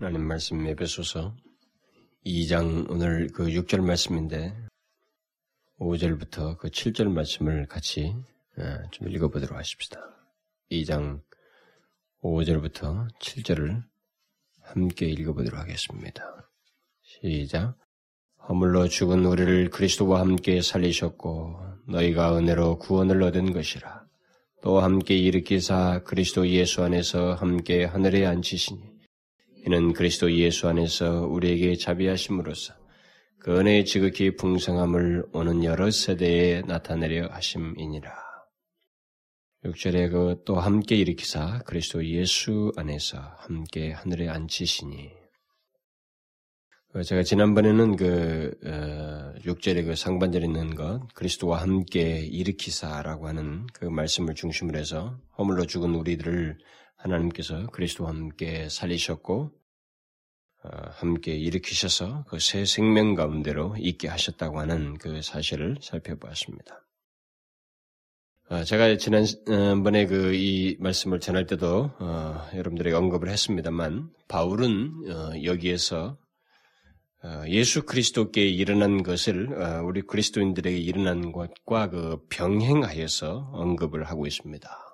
하나님 말씀 에베소서 2장 오늘 그 6절 말씀인데 5절부터 그 7절 말씀을 같이 예, 좀 읽어보도록 하십시다. 2장 5절부터 7절을 함께 읽어보도록 하겠습니다. 시작. 허물로 죽은 우리를 그리스도와 함께 살리셨고 너희가 은혜로 구원을 얻은 것이라. 또 함께 일으키사 그리스도 예수 안에서 함께 하늘에 앉히시니 이는 그리스도 예수 안에서 우리에게 자비하심으로써 그 은혜의 지극히 풍성함을 오는 여러 세대에 나타내려 하심이니라. 6절에 그 또 함께 일으키사 그리스도 예수 안에서 함께 하늘에 앉히시니 그 제가 지난번에는 그 6절에 어, 그 상반절에 있는 것 그리스도와 함께 일으키사라고 하는 그 말씀을 중심으로 해서 허물로 죽은 우리들을 하나님께서 그리스도와 함께 살리셨고 어, 함께 일으키셔서 그 새 생명 가운데로 있게 하셨다고 하는 그 사실을 살펴보았습니다. 어, 제가 지난번에 그 이 말씀을 전할 때도 어, 여러분들에게 언급을 했습니다만 바울은 여기에서 예수 그리스도께 일어난 것을 우리 그리스도인들에게 일어난 것과 그 병행하여서 언급을 하고 있습니다.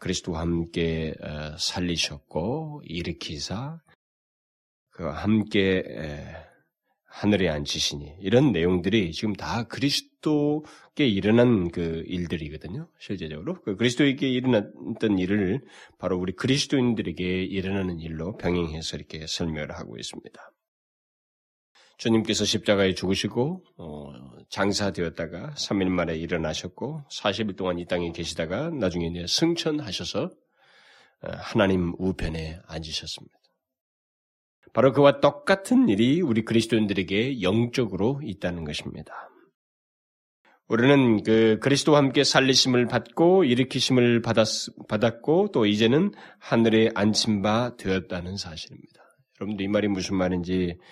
그리스도와 함께 살리셨고 일으키사 그 함께 하늘에 앉히시니 이런 내용들이 지금 다 그리스도께 일어난 그 일들이거든요. 실제적으로 그 그리스도에게 일어났던 일을 바로 우리 그리스도인들에게 일어나는 일로 병행해서 이렇게 설명을 하고 있습니다. 주님께서 십자가에 죽으시고 어, 장사되었다가 3일 만에 일어나셨고 40일 동안 이 땅에 계시다가 나중에 이제 승천하셔서 어, 하나님 우편에 앉으셨습니다. 바로 그와 똑같은 일이 우리 그리스도인들에게 영적으로 있다는 것입니다. 우리는 그 그리스도와 함께 살리심을 받고 일으키심을 받았, 받았고 또 이제는 하늘에 앉힌 바 되었다는 사실입니다. 여러분들 이 말이 무슨 말인지 어,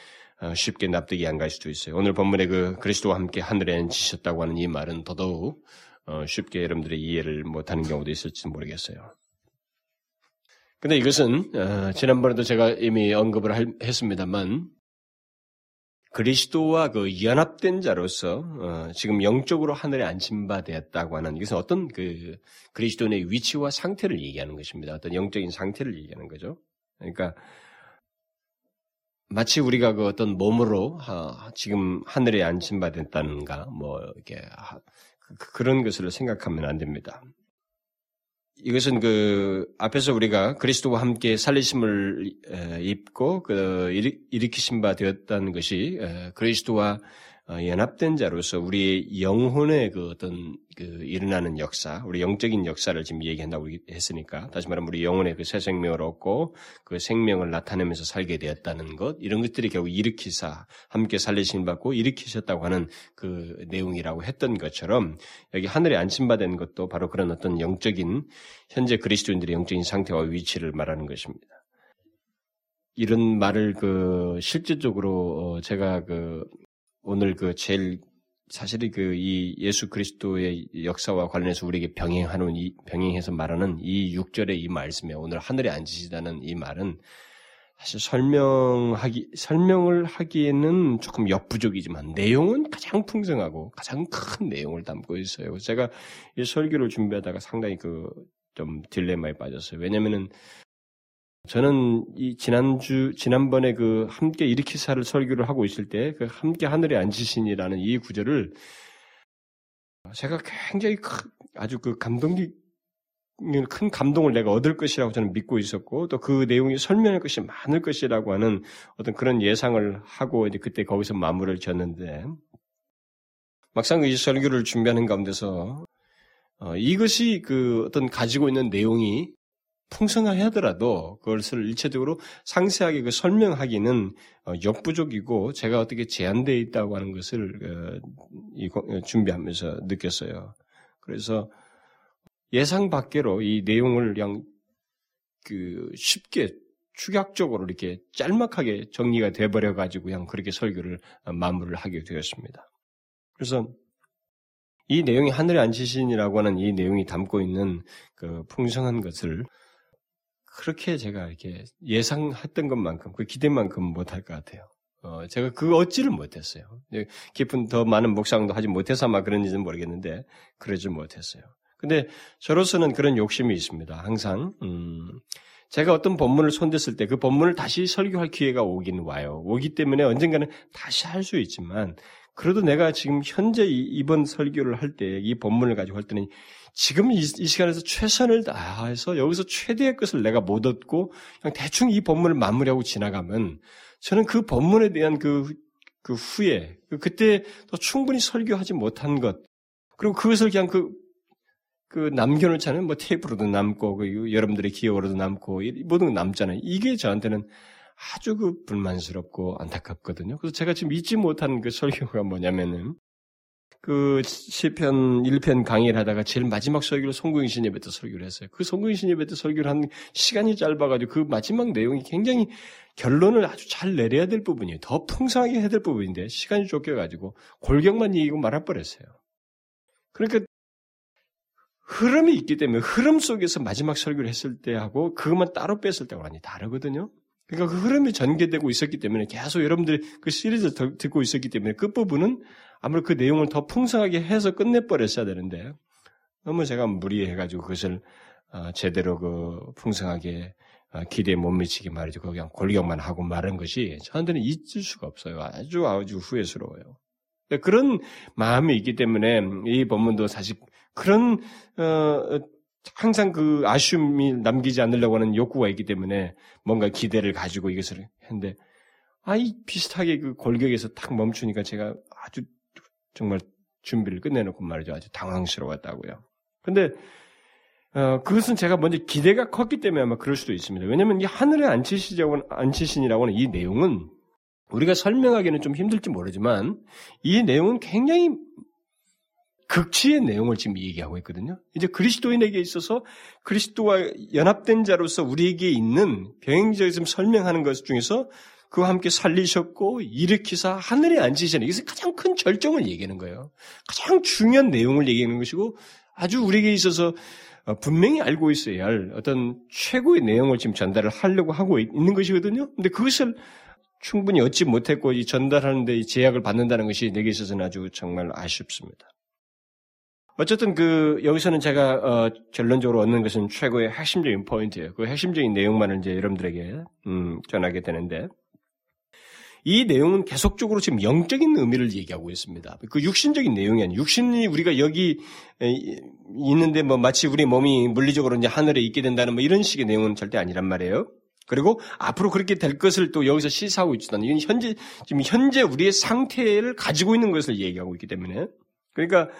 쉽게 납득이 안 갈 수도 있어요. 오늘 본문에 그 그리스도와 함께 하늘에 앉히셨다고 하는 이 말은 더더욱 어, 쉽게 여러분들의 이해를 못하는 경우도 있을지 모르겠어요. 근데 이것은 어, 지난번에도 제가 이미 언급을 할, 했습니다만 그리스도와 그 연합된 자로서 어, 지금 영적으로 하늘에 안심바 되었다고 하는 이것은 어떤 그 그리스도의 위치와 상태를 얘기하는 것입니다. 어떤 영적인 상태를 얘기하는 거죠. 그러니까 마치 우리가 그 어떤 몸으로 하, 지금 하늘에 안심바 됐다는가 뭐 이렇게 하, 그, 그런 것을 생각하면 안 됩니다. 이것은 그 앞에서 우리가 그리스도와 함께 살리심을 입고 그 일으키신 바 되었다는 것이 그리스도와 어, 연합된 자로서 우리의 영혼의 그 어떤 그 일어나는 역사, 우리 영적인 역사를 지금 얘기한다고 했으니까 다시 말하면 우리 영혼의 그 새 생명을 얻고 그 생명을 나타내면서 살게 되었다는 것 이런 것들이 결국 일으키사 함께 살리신 받고 일으키셨다고 하는 그 내용이라고 했던 것처럼 여기 하늘에 안심받은 것도 바로 그런 어떤 영적인 현재 그리스도인들의 영적인 상태와 위치를 말하는 것입니다. 이런 말을 그 실질적으로 어, 제가 그 오늘 그 제일 사실이 그이 예수 그리스도의 역사와 관련해서 우리에게 병행하는 이 병행해서 말하는 이 6절의 이 말씀에 오늘 하늘에 앉으시다는 이 말은 사실 설명하기 설명을 하기에는 조금 역부족이지만 내용은 가장 풍성하고 가장 큰 내용을 담고 있어요. 제가 이 설교를 준비하다가 상당히 그 좀 딜레마에 빠졌어요. 왜냐면은 저는 이 지난주 지난번에 그 함께 일으키사를 설교를 하고 있을 때 그 함께 하늘에 앉으시니라는 이 구절을 제가 굉장히 큰, 아주 그 감동이 큰 감동을 내가 얻을 것이라고 저는 믿고 있었고 또 그 내용이 설명할 것이 많을 것이라고 하는 어떤 그런 예상을 하고 이제 그때 거기서 마무리를 지었는데 막상 이 설교를 준비하는 가운데서 어, 이것이 그 어떤 가지고 있는 내용이 풍성하더라도 그것을 일체적으로 상세하게 그 설명하기는 어, 역부족이고 제가 어떻게 제한되어 있다고 하는 것을 어, 어, 준비하면서 느꼈어요. 그래서 예상 밖으로 이 내용을 그냥 그 쉽게 축약적으로 이렇게 짤막하게 정리가 돼버려 가지고 그냥 그렇게 설교를 마무리를 하게 되었습니다. 그래서 이 내용이 하늘에 앉으신이라고 하는 이 내용이 담고 있는 그 풍성한 것을 그렇게 제가 이렇게 예상했던 것만큼 그 기대만큼 못할 것 같아요. 어, 제가 그 얻지를 못했어요. 깊은 더 많은 묵상도 하지 못해서 아마 그런지는 모르겠는데 그러지 못했어요. 근데 저로서는 그런 욕심이 있습니다. 항상 음, 제가 어떤 본문을 손댔을 때 그 본문을 다시 설교할 기회가 오긴 와요. 오기 때문에 언젠가는 다시 할 수 있지만 그래도 내가 지금 현재 이 번 설교를 할 때 이 본문을 가지고 할 때는 지금 이, 이, 시간에서 최선을 다해서 여기서 최대의 것을 내가 못 얻고 그냥 대충 이 본문을 마무리하고 지나가면 저는 그 본문에 대한 그, 그 후에 그 그때 또 충분히 설교하지 못한 것 그리고 그것을 그냥 그, 그 남겨놓잖아요. 뭐 테이프로도 남고 그 여러분들의 기억으로도 남고 모든 거 남잖아요. 이게 저한테는 아주 그 불만스럽고 안타깝거든요. 그래서 제가 지금 잊지 못한 그 설교가 뭐냐면은 그 시편 1편 강의를 하다가 제일 마지막 설교를 송구인신 예배 때 설교를 했어요. 그 송구인신 예배 때 설교를 한 시간이 짧아가지고 그 마지막 내용이 굉장히 결론을 아주 잘 내려야 될 부분이에요. 더 풍성하게 해야 될 부분인데 시간이 쫓겨가지고 골격만 얘기고 말아버렸어요. 그러니까 흐름이 있기 때문에 흐름 속에서 마지막 설교를 했을 때하고 그것만 따로 뺐을 때가 완전히 다르거든요. 그러니까 그 흐름이 전개되고 있었기 때문에 계속 여러분들이 그 시리즈를 듣고 있었기 때문에 끝부분은 아무래도 그 내용을 더 풍성하게 해서 끝내버렸어야 되는데 너무 제가 무리해가지고 그것을 어, 제대로 그 풍성하게 어, 기대에 못 미치게 말이죠. 그냥 골격만 하고 말한 것이 저한테는 잊을 수가 없어요. 아주 아주 후회스러워요. 그런 마음이 있기 때문에 이 본문도 사실 그런 어, 항상 그 아쉬움이 남기지 않으려고 하는 욕구가 있기 때문에 뭔가 기대를 가지고 이것을 했는데 아이 비슷하게 그 골격에서 탁 멈추니까 제가 아주 정말 준비를 끝내놓고 말이죠. 아주 당황스러웠다고요. 근데 어, 그것은 제가 먼저 기대가 컸기 때문에 아마 그럴 수도 있습니다. 왜냐하면 이 하늘에 앉히시라고 하는 이 내용은 우리가 설명하기는 좀 힘들지 모르지만 이 내용은 굉장히 극치의 내용을 지금 얘기하고 있거든요. 이제 그리스도인에게 있어서 그리스도와 연합된 자로서 우리에게 있는 병행적으로 설명하는 것 중에서 그와 함께 살리셨고 일으키사 하늘에 앉으시는 이것은 가장 큰 절정을 얘기하는 거예요. 가장 중요한 내용을 얘기하는 것이고 아주 우리에게 있어서 어, 분명히 알고 있어야 할 어떤 최고의 내용을 지금 전달을 하려고 하고 있는 것이거든요. 근데 그것을 충분히 얻지 못했고 이 전달하는데 제약을 받는다는 것이 내게 있어서는 아주 정말 아쉽습니다. 어쨌든 그 여기서는 제가 어, 결론적으로 얻는 것은 최고의 핵심적인 포인트예요. 그 핵심적인 내용만을 이제 여러분들에게 음, 전하게 되는데 이 내용은 계속적으로 지금 영적인 의미를 얘기하고 있습니다. 그 육신적인 내용이 아니에요. 육신이 우리가 여기 있는데 뭐 마치 우리 몸이 물리적으로 이제 하늘에 있게 된다는 뭐 이런 식의 내용은 절대 아니란 말이에요. 그리고 앞으로 그렇게 될 것을 또 여기서 시사하고 있지는 이건 현재 지금 현재 우리의 상태를 가지고 있는 것을 얘기하고 있기 때문에 그러니까 어,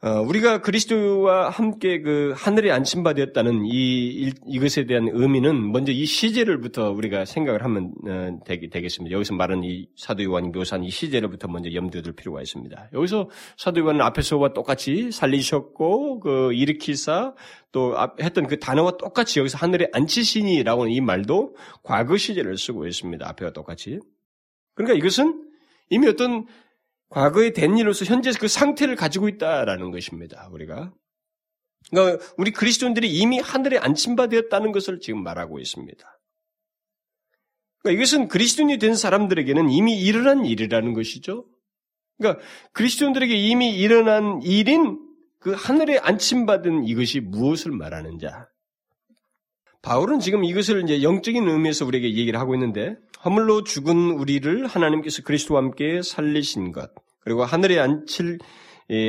우리가 그리스도와 함께 그 하늘에 안침받았다는 이 이것에 대한 의미는 먼저 이 시제를부터 우리가 생각을 하면 어, 되겠, 습니다 여기서 말하는 이 사도 요한이 묘사한 이 시제를부터 먼저 염두에 둘 필요가 있습니다. 여기서 사도 요한은 앞에서와 똑같이 살리셨고 그 일으키사 또 했던 그 단어와 똑같이 여기서 하늘에 앉히시니라고 하는 이 말도 과거 시제를 쓰고 있습니다. 앞에와 똑같이. 그러니까 이것은 이미 어떤 과거의 된 일로서 현재 그 상태를 가지고 있다라는 것입니다. 우리가. 그러니까 우리 그리스도인들이 이미 하늘에 안침받았다는 것을 지금 말하고 있습니다. 그러니까 이것은 그리스도인이 된 사람들에게는 이미 일어난 일이라는 것이죠. 그러니까 그리스도인들에게 이미 일어난 일인 그 하늘에 안침받은 이것이 무엇을 말하는 자. 바울은 지금 이것을 이제 영적인 의미에서 우리에게 얘기를 하고 있는데 허물로 죽은 우리를 하나님께서 그리스도와 함께 살리신 것 그리고 하늘에 앉힐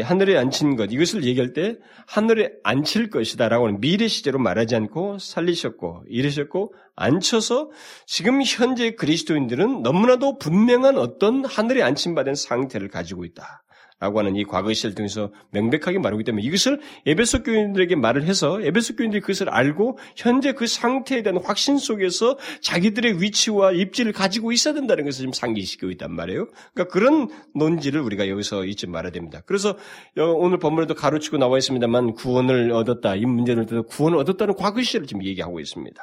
하늘에 앉힌 것 이것을 얘기할 때 하늘에 앉힐 것이다라고 하는 미래 시제로 말하지 않고 살리셨고 이르셨고 앉혀서 지금 현재 그리스도인들은 너무나도 분명한 어떤 하늘에 앉힌받은 상태를 가지고 있다. 라고 하는 이 과거 시를 통해서 명백하게 말하기 때문에 이것을 에베소 교인들에게 말을 해서 에베소 교인들이 그것을 알고 현재 그 상태에 대한 확신 속에서 자기들의 위치와 입지를 가지고 있어야 된다는 것을 지금 상기시키고 있단 말이에요. 그러니까 그런 논지를 우리가 여기서 잊지 말아야 됩니다. 그래서 오늘 본문에도 가로치고 나와 있습니다만 구원을 얻었다. 이 문제를 들어 구원을 얻었다는 과거 시를 지금 얘기하고 있습니다.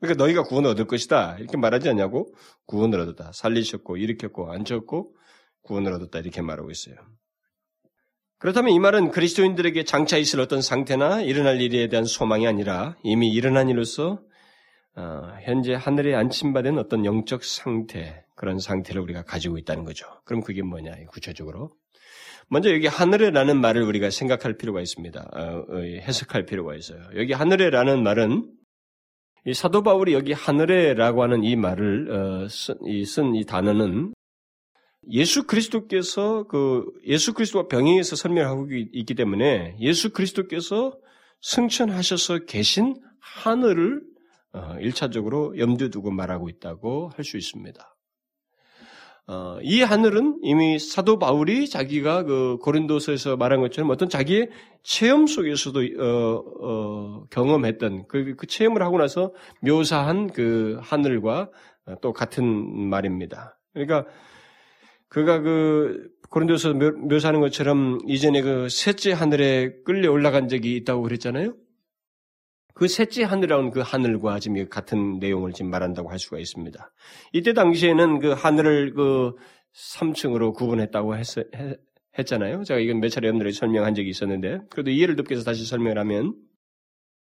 그러니까 너희가 구원을 얻을 것이다. 이렇게 말하지 않냐고? 구원을 얻었다. 살리셨고, 일으켰고, 앉혔고, 구원을 얻었다 이렇게 말하고 있어요. 그렇다면 이 말은 그리스도인들에게 장차 있을 어떤 상태나 일어날 일에 대한 소망이 아니라 이미 일어난 일로서 어, 현재 하늘에 안침받은 어떤 영적 상태 그런 상태를 우리가 가지고 있다는 거죠. 그럼 그게 뭐냐 구체적으로 먼저 여기 하늘에라는 말을 우리가 생각할 필요가 있습니다. 어, 어, 해석할 필요가 있어요. 여기 하늘에라는 말은 이 사도 바울이 여기 하늘에라고 하는 이 말을 어, 쓴이 이 단어는 예수 그리스도께서 그 예수 그리스도와 병행해서 설명하고 있기 때문에 예수 그리스도께서 승천하셔서 계신 하늘을 어, 일차적으로 염두에 두고 말하고 있다고 할 수 있습니다. 어, 이 하늘은 이미 사도 바울이 자기가 그 고린도서에서 말한 것처럼 어떤 자기의 체험 속에서도 어, 어, 경험했던 그, 그, 체험을 하고 나서 묘사한 그 하늘과 또 같은 말입니다. 그러니까 그가 그 고린도서 묘사하는 것처럼 이전에 그 셋째 하늘에 끌려 올라간 적이 있다고 그랬잖아요. 그 셋째 하늘이라는 그 하늘과 지금 같은 내용을 지금 말한다고 할 수가 있습니다. 이때 당시에는 그 하늘을 그 3층으로 구분했다고 했, 했잖아요. 제가 이건 몇 차례 여러분들에게 설명한 적이 있었는데, 그래도 이해를 돕기 위해서 다시 설명을 하면,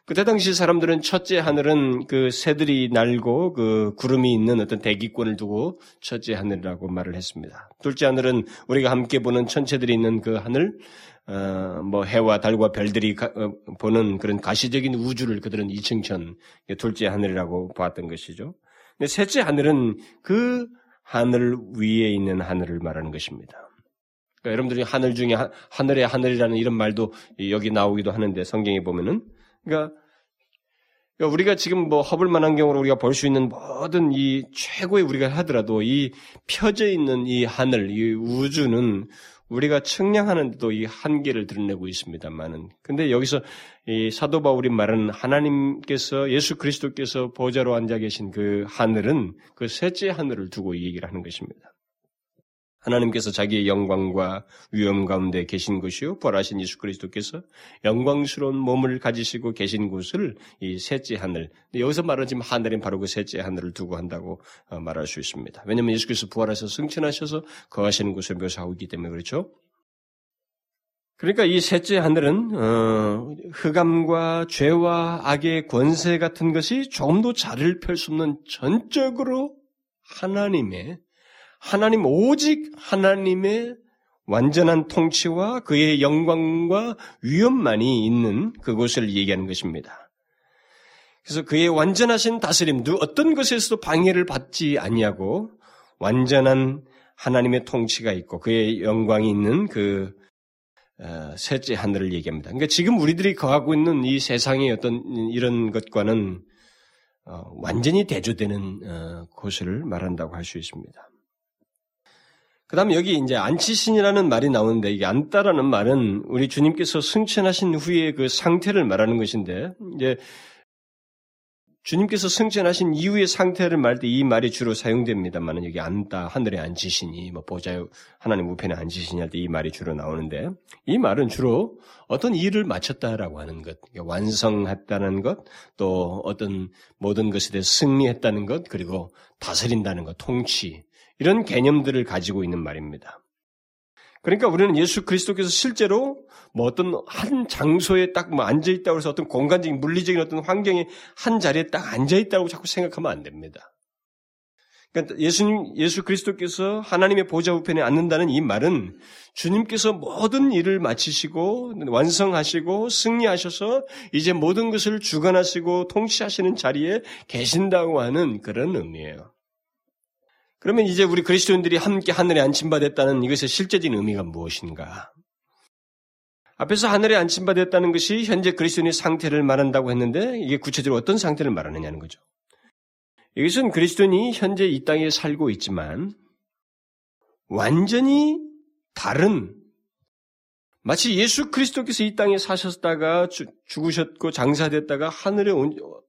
그때 당시 사람들은 첫째 하늘은 그 새들이 날고 그 구름이 있는 어떤 대기권을 두고 첫째 하늘이라고 말을 했습니다. 둘째 하늘은 우리가 함께 보는 천체들이 있는 그 하늘, 어, 뭐 해와 달과 별들이 가, 어, 보는 그런 가시적인 우주를 그들은 이층천 둘째 하늘이라고 보았던 것이죠. 근데 셋째 하늘은 그 하늘 위에 있는 하늘을 말하는 것입니다. 그러니까 여러분들이 하늘 중에 하, 하늘의 하늘이라는 이런 말도 여기 나오기도 하는데 성경에 보면은 그러니까, 그러니까 우리가 지금 뭐 허블 만한 경우로 우리가 볼 수 있는 모든 이 최고의 우리가 하더라도 이 펴져 있는 이 하늘, 이 우주는 우리가 측량하는데도 이 한계를 드러내고 있습니다만은. 근데 여기서 이 사도 바울이 말하는 하나님께서 예수 그리스도께서 보좌로 앉아 계신 그 하늘은 그 셋째 하늘을 두고 얘기를 하는 것입니다. 하나님께서 자기의 영광과 위엄 가운데 계신 것이요. 부활하신 예수 그리스도께서 영광스러운 몸을 가지시고 계신 곳을 이 셋째 하늘. 여기서 말하는 지금 하늘은 바로 그 셋째 하늘을 두고 한다고 어, 말할 수 있습니다. 왜냐하면 예수 그리스도 부활하셔서 승천하셔서 거하시는 곳을 묘사하고 있기 때문에 그렇죠. 그러니까 이 셋째 하늘은 어, 흑암과 죄와 악의 권세 같은 것이 조금도 자리를 펼 수 없는 전적으로 하나님의 하나님 오직 하나님의 완전한 통치와 그의 영광과 위엄만이 있는 그곳을 얘기하는 것입니다. 그래서 그의 완전하신 다스림, 어떤 것에서도 방해를 받지 아니하고 완전한 하나님의 통치가 있고 그의 영광이 있는 그 어, 셋째 하늘을 얘기합니다. 그러니까 지금 우리들이 거하고 있는 이 세상의 어떤 이런 것과는 어, 완전히 대조되는 어, 곳을 말한다고 할 수 있습니다. 그 다음에 여기 이제 안치신이라는 말이 나오는데 이게 안따라는 말은 우리 주님께서 승천하신 후에 그 상태를 말하는 것인데 이제 주님께서 승천하신 이후의 상태를 말할 때 이 말이 주로 사용됩니다만 여기 안따 하늘에 앉으시니 뭐 보좌 하나님 우편에 앉으시니 할 때 이 말이 주로 나오는데 이 말은 주로 어떤 일을 마쳤다라고 하는 것, 그러니까 완성했다는 것, 또 어떤 모든 것에 대해 승리했다는 것, 그리고 다스린다는 것, 통치 이런 개념들을 가지고 있는 말입니다. 그러니까 우리는 예수 그리스도께서 실제로 뭐 어떤 한 장소에 딱 뭐 앉아 있다고 해서 어떤 공간적인 물리적인 어떤 환경에 한 자리에 딱 앉아 있다고 자꾸 생각하면 안 됩니다. 그러니까 예수님, 예수 그리스도께서 하나님의 보좌 우편에 앉는다는 이 말은 주님께서 모든 일을 마치시고 완성하시고 승리하셔서 이제 모든 것을 주관하시고 통치하시는 자리에 계신다고 하는 그런 의미예요. 그러면 이제 우리 그리스도인들이 함께 하늘에 안침받았다는 이것의 실제적인 의미가 무엇인가? 앞에서 하늘에 안침받았다는 것이 현재 그리스도인의 상태를 말한다고 했는데 이게 구체적으로 어떤 상태를 말하느냐는 거죠. 이것은 그리스도인이 현재 이 땅에 살고 있지만 완전히 다른 마치 예수 그리스도께서 이 땅에 사셨다가 죽으셨고 장사됐다가 하늘에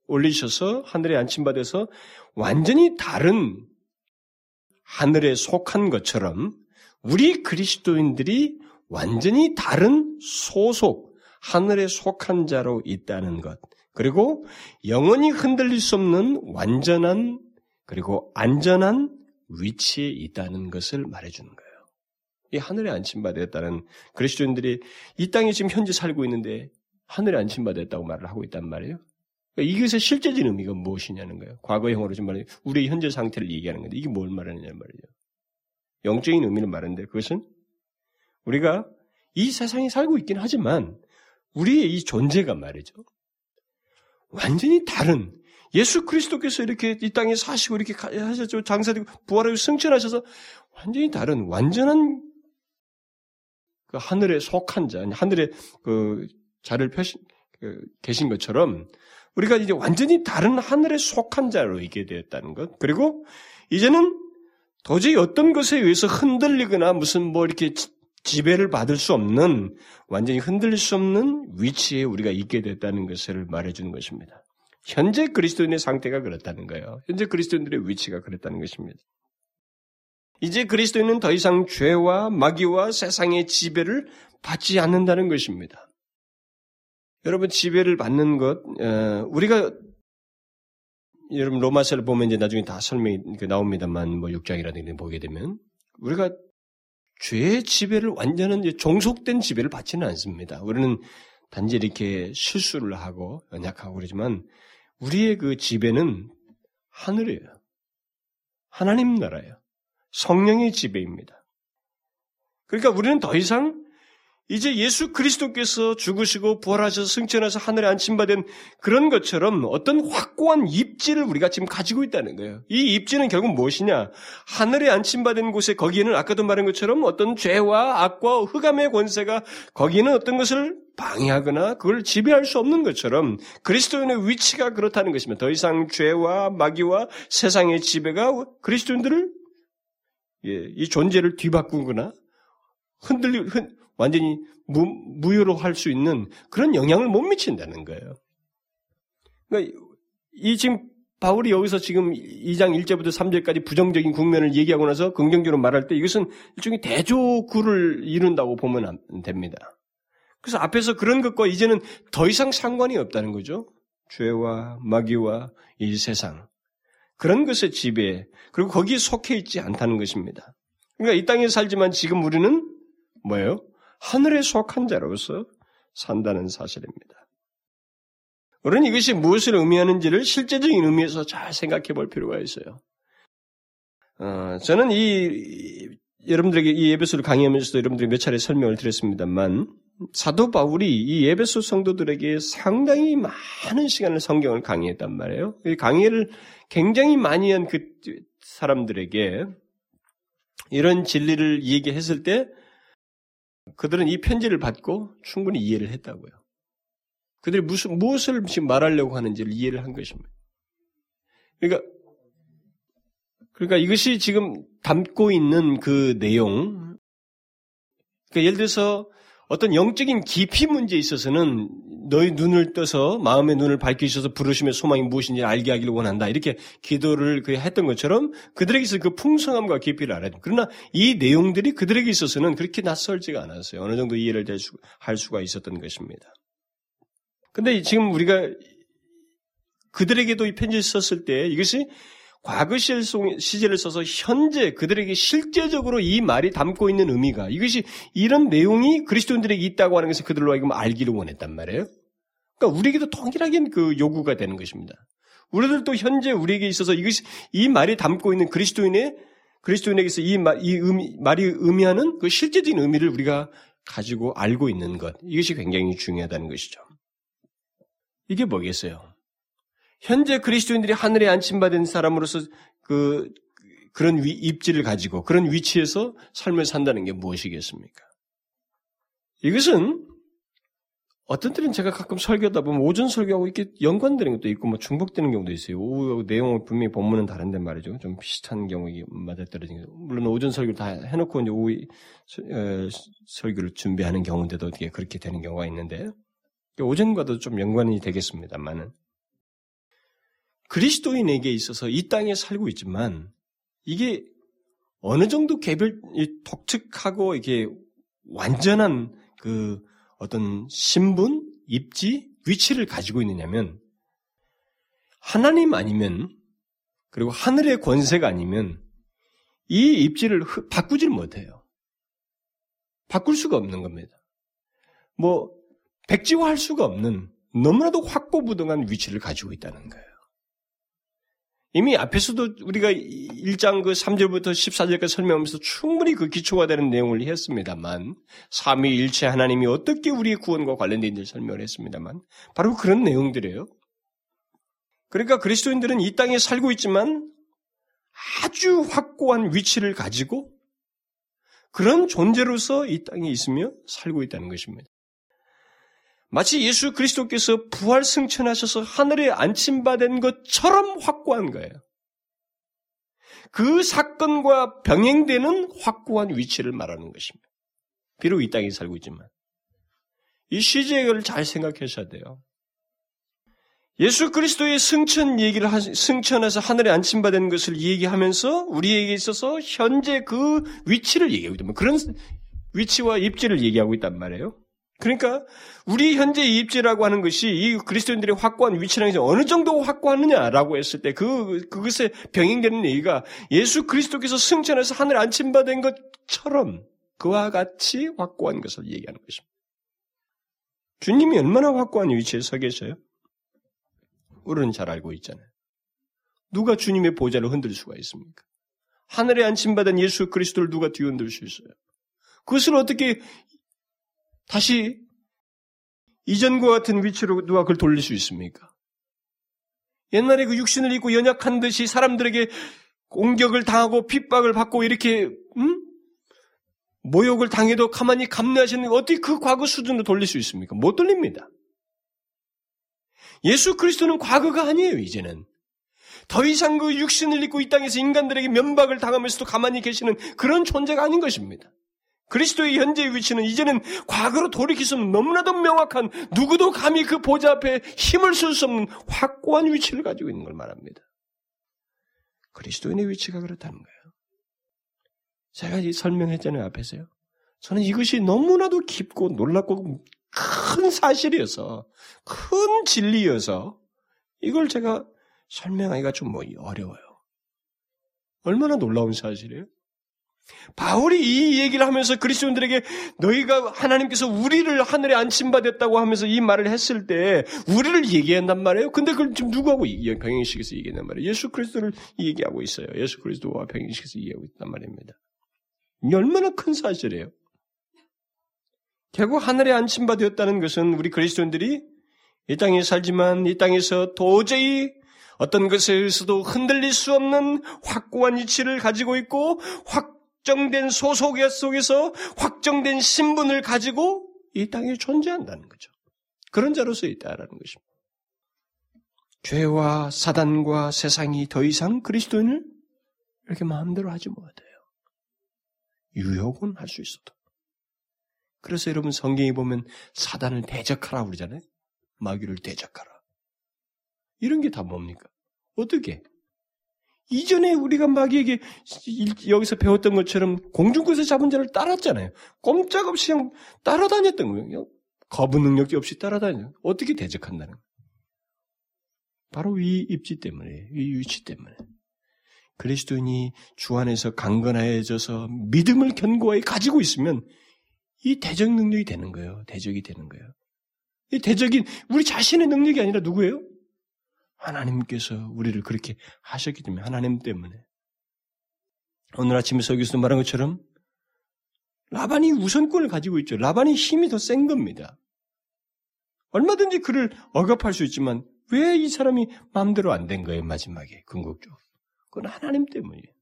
올리셔서 하늘에 안침받아서 완전히 다른 하늘에 속한 것처럼 우리 그리스도인들이 완전히 다른 소속, 하늘에 속한 자로 있다는 것. 그리고 영원히 흔들릴 수 없는 완전한 그리고 안전한 위치에 있다는 것을 말해주는 거예요. 이 하늘에 안침받았다는 그리스도인들이 이 땅에 지금 현재 살고 있는데 하늘에 안침받았다고 말을 하고 있단 말이에요. 그러니까 이것의 실제적인 의미가 무엇이냐는 거예요. 과거형으로 좀 말해 우리의 현재 상태를 얘기하는 건데 이게 뭘 말하느냐는 말이에요. 영적인 의미는 말하는데 그것은 우리가 이 세상에 살고 있긴 하지만 우리의 이 존재가 말이죠. 완전히 다른 예수 그리스도께서 이렇게 이 땅에 사시고 이렇게 하셨죠. 장사되고 부활하고 승천하셔서 완전히 다른 완전한 그 하늘에 속한 자, 하늘에 그 자를 펴신 그 계신 것처럼 우리가 이제 완전히 다른 하늘에 속한 자로 있게 되었다는 것. 그리고 이제는 도저히 어떤 것에 의해서 흔들리거나 무슨 뭐 이렇게 지배를 받을 수 없는 완전히 흔들릴 수 없는 위치에 우리가 있게 됐다는 것을 말해주는 것입니다. 현재 그리스도인의 상태가 그렇다는 거예요. 현재 그리스도인들의 위치가 그렇다는 것입니다. 이제 그리스도인은 더 이상 죄와 마귀와 세상의 지배를 받지 않는다는 것입니다. 여러분 지배를 받는 것 어, 우리가 여러분 로마서를 보면 이제 나중에 다 설명이 나옵니다만 뭐 6장이라든지 보게 되면 우리가 죄의 지배를 완전한 종속된 지배를 받지는 않습니다. 우리는 단지 이렇게 실수를 하고 연약하고 그러지만 우리의 그 지배는 하늘이에요. 하나님 나라예요. 성령의 지배입니다. 그러니까 우리는 더 이상 이제 예수 그리스도께서 죽으시고 부활하셔서 승천해서 하늘에 안침받은 그런 것처럼 어떤 확고한 입지를 우리가 지금 가지고 있다는 거예요. 이 입지는 결국 무엇이냐? 하늘에 안침받은 곳에 거기에는 아까도 말한 것처럼 어떤 죄와 악과 흑암의 권세가 거기에는 어떤 것을 방해하거나 그걸 지배할 수 없는 것처럼 그리스도인의 위치가 그렇다는 것입니다. 더 이상 죄와 마귀와 세상의 지배가 그리스도인들을 예, 이 존재를 뒤바꾸거나 흔들리 흔, 완전히 무, 무효로 할 수 있는 그런 영향을 못 미친다는 거예요. 그러니까 이 지금 바울이 여기서 지금 2장 1절부터 3절까지 부정적인 국면을 얘기하고 나서 긍정적으로 말할 때 이것은 일종의 대조구를 이룬다고 보면 됩니다. 그래서 앞에서 그런 것과 이제는 더 이상 상관이 없다는 거죠. 죄와 마귀와 이 세상. 그런 것의 지배, 그리고 거기에 속해 있지 않다는 것입니다. 그러니까 이 땅에 살지만 지금 우리는 뭐예요? 하늘에 속한 자로서 산다는 사실입니다. 우리는 이것이 무엇을 의미하는지를 실제적인 의미에서 잘 생각해 볼 필요가 있어요. 어, 저는 이 여러분들에게 이 예배소를 강의하면서도 여러분들이 몇 차례 설명을 드렸습니다만 사도 바울이 이 예배소 성도들에게 상당히 많은 시간을 성경을 강의했단 말이에요. 이 강의를 굉장히 많이 한 그 사람들에게 이런 진리를 얘기했을 때 그들은 이 편지를 받고 충분히 이해를 했다고요. 그들이 무슨, 무엇을 지금 말하려고 하는지를 이해를 한 것입니다. 그러니까, 그러니까 이것이 지금 담고 있는 그 내용, 그러니까 예를 들어서 어떤 영적인 깊이 문제에 있어서는 너희 눈을 떠서 마음의 눈을 밝히셔서 부르심의 소망이 무엇인지 알게 하기를 원한다. 이렇게 기도를 그 했던 것처럼 그들에게 있어 그 풍성함과 깊이를 알아야 돼. 그러나 이 내용들이 그들에게 있어서는 그렇게 낯설지가 않았어요. 어느 정도 이해를 할 수가 있었던 것입니다. 근데 지금 우리가 그들에게도 이 편지를 썼을 때 이것이 과거 시제를 써서 현재 그들에게 실제적으로 이 말이 담고 있는 의미가 이것이 이런 내용이 그리스도인들에게 있다고 하는 것을 그들로 하여금 알기를 원했단 말이에요. 그러니까 우리에게도 동일하게 그 요구가 되는 것입니다. 우리들도 현재 우리에게 있어서 이것이 이 말이 담고 있는 그리스도인의 그리스도인에게서 이, 말, 이 의미, 말이 의미하는 그 실제적인 의미를 우리가 가지고 알고 있는 것 이것이 굉장히 중요하다는 것이죠. 이게 뭐겠어요? 현재 그리스도인들이 하늘에 안침받은 사람으로서 그 그런 위, 입지를 가지고 그런 위치에서 삶을 산다는 게 무엇이겠습니까? 이것은 어떤 때는 제가 가끔 설교하다 보면 오전 설교하고 이렇게 연관되는 것도 있고 뭐 중복되는 경우도 있어요. 오후 내용은 분명히 본문은 다른데 말이죠. 좀 비슷한 경우에 맞아떨어진 거. 물론 오전 설교를 다 해놓고 이제 오후 어, 설교를 준비하는 경우인데도 어떻게 그렇게 되는 경우가 있는데 오전과도 좀 연관이 되겠습니다만은 그리스도인에게 있어서 이 땅에 살고 있지만 이게 어느 정도 개별 독특하고 이게 완전한 그 어떤 신분, 입지, 위치를 가지고 있느냐면 하나님 아니면 그리고 하늘의 권세가 아니면 이 입지를 바꾸질 못해요. 바꿀 수가 없는 겁니다. 뭐 백지화할 수가 없는 너무나도 확고부동한 위치를 가지고 있다는 거예요. 이미 앞에서도 우리가 1장 그 3절부터 14절까지 설명하면서 충분히 그 기초가 되는 내용을 했습니다만, 삼위일체 하나님이 어떻게 우리의 구원과 관련된 일을 설명을 했습니다만, 바로 그런 내용들이에요. 그러니까 그리스도인들은 이 땅에 살고 있지만 아주 확고한 위치를 가지고 그런 존재로서 이 땅에 있으며 살고 있다는 것입니다. 마치 예수 그리스도께서 부활 승천하셔서 하늘에 안침받은 것처럼 확고한 거예요. 그 사건과 병행되는 확고한 위치를 말하는 것입니다. 비록 이 땅에 살고 있지만 이 시제를 잘 생각하셔야 돼요. 예수 그리스도의 승천 얘기를 하, 승천해서 하늘에 안침받은 것을 얘기하면서 우리에게 있어서 현재 그 위치를 얘기하고 있다. 그런 위치와 입지를 얘기하고 있단 말이에요. 그러니까 우리 현재 입지라고 하는 것이 이 그리스도인들의 확고한 것이 어느 정도 확고하느냐라고 했을 때 그 그것에 병행되는 얘기가 예수 그리스도께서 승천해서 하늘 안침 받은 것처럼 그와 같이 확고한 것을 얘기하는 것입니다. 주님이 얼마나 확고한 위치에 서 계셔요? 우리는 잘 알고 있잖아요. 누가 주님의 보좌를 흔들 수가 있습니까? 하늘에 안침받은 예수 그리스도를 누가 뒤흔들 수 있어요? 그것을 어떻게 다시 이전과 같은 위치로 누가 그걸 돌릴 수 있습니까? 옛날에 그 육신을 입고 연약한 듯이 사람들에게 공격을 당하고 핍박을 받고 이렇게 음? 모욕을 당해도 가만히 감내하시는 어떻게 그 과거 수준으로 돌릴 수 있습니까? 못 돌립니다. 예수 그리스도는 과거가 아니에요, 이제는. 더 이상 그 육신을 입고 이 땅에서 인간들에게 면박을 당하면서도 가만히 계시는 그런 존재가 아닌 것입니다. 그리스도의 현재의 위치는 이제는 과거로 돌이키서는 너무나도 명확한 누구도 감히 그 보좌 앞에 힘을 쓸 수 없는 확고한 위치를 가지고 있는 걸 말합니다. 그리스도인의 위치가 그렇다는 거예요. 제가 이 설명했잖아요, 앞에서요. 저는 이것이 너무나도 깊고 놀랍고 큰 사실이어서, 큰 진리여서, 이걸 제가 설명하기가 좀 뭐 어려워요. 얼마나 놀라운 사실이에요? 바울이 이 얘기를 하면서 그리스도인들에게 너희가 하나님께서 우리를 하늘에 안침받았다고 하면서 이 말을 했을 때 우리를 얘기한단 말이에요. 근데 그걸 지금 누구하고 병행식에서 얘기한단 말이에요. 예수 그리스도를 얘기하고 있어요. 예수 그리스도와 병행식에서 얘기하고 있단 말입니다. 얼마나 큰 사실이에요. 결국 하늘에 안침받았다는 것은 우리 그리스도인들이 이 땅에 살지만 이 땅에서 도저히 어떤 것에서도 흔들릴 수 없는 확고한 이치를 가지고 있고 확 확정된 소속의 속에서 확정된 신분을 가지고 이 땅에 존재한다는 거죠. 그런 자로서 있다라는 것입니다. 죄와 사단과 세상이 더 이상 그리스도인을 이렇게 마음대로 하지 못해요. 유혹은 할 수 있어도. 그래서 여러분 성경에 보면 사단을 대적하라 그러잖아요. 마귀를 대적하라. 이런 게 다 뭡니까? 어떻게? 이전에 우리가 마귀에게 여기서 배웠던 것처럼 공중권에서 잡은 자를 따랐잖아요. 꼼짝없이 그냥 따라다녔던 거예요. 거부 능력이 없이 따라다녀. 어떻게 대적한다는 거예요. 바로 이 입지 때문에, 이 위치 때문에. 그리스도인이 주 안에서 강건해져서 믿음을 견고하게 가지고 있으면 이 대적 능력이 되는 거예요. 대적이 되는 거예요. 이 대적인 우리 자신의 능력이 아니라 누구예요? 하나님께서 우리를 그렇게 하셨기 때문에 하나님 때문에 오늘 아침에 서기서 말한 것처럼 라반이 우선권을 가지고 있죠. 라반이 힘이 더 센 겁니다. 얼마든지 그를 억압할 수 있지만 왜 이 사람이 마음대로 안 된 거예요 마지막에 궁극적으로 그건 하나님 때문이에요.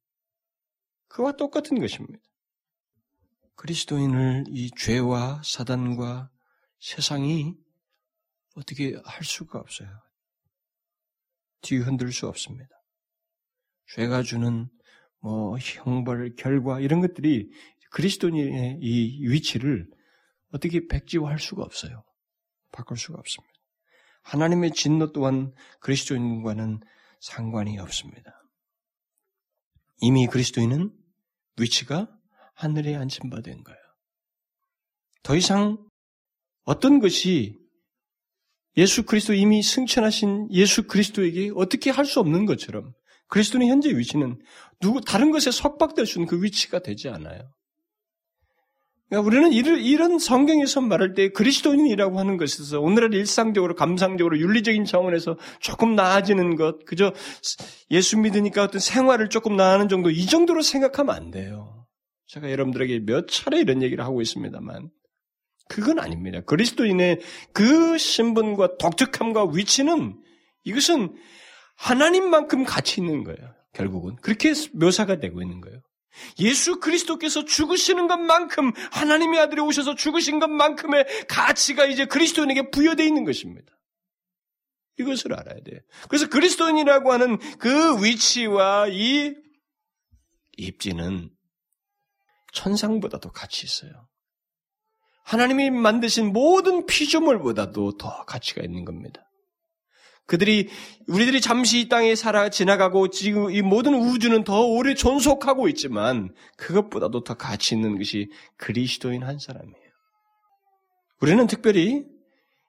그와 똑같은 것입니다. 그리스도인을 이 죄와 사단과 세상이 어떻게 할 수가 없어요. 뒤흔들 수 없습니다. 죄가 주는 뭐 형벌, 결과 이런 것들이 그리스도인의 이 위치를 어떻게 백지화할 수가 없어요. 바꿀 수가 없습니다. 하나님의 진노 또한 그리스도인과는 상관이 없습니다. 이미 그리스도인은 위치가 하늘에 안침받은 거예요. 더 이상 어떤 것이 예수 그리스도 이미 승천하신 예수 그리스도에게 어떻게 할 수 없는 것처럼 그리스도는 현재 위치는 누구 다른 것에 석박될 수 있는 그 위치가 되지 않아요. 그러니까 우리는 이런 성경에서 말할 때 그리스도인이라고 하는 것에서 오늘날 일상적으로 감상적으로 윤리적인 차원에서 조금 나아지는 것, 그저 예수 믿으니까 어떤 생활을 조금 나아하는 정도 이 정도로 생각하면 안 돼요. 제가 여러분들에게 몇 차례 이런 얘기를 하고 있습니다만 그건 아닙니다. 그리스도인의 그 신분과 독특함과 위치는 이것은 하나님만큼 가치 있는 거예요. 결국은 그렇게 묘사가 되고 있는 거예요. 예수 그리스도께서 죽으시는 것만큼 하나님의 아들이 오셔서 죽으신 것만큼의 가치가 이제 그리스도인에게 부여되어 있는 것입니다. 이것을 알아야 돼요. 그래서 그리스도인이라고 하는 그 위치와 이 입지는 천상보다도 가치 있어요. 하나님이 만드신 모든 피조물보다도 더 가치가 있는 겁니다. 그들이 우리들이 잠시 이 땅에 살아 지나가고 지금 이 모든 우주는 더 오래 존속하고 있지만 그것보다도 더 가치 있는 것이 그리스도인 한 사람이에요. 우리는 특별히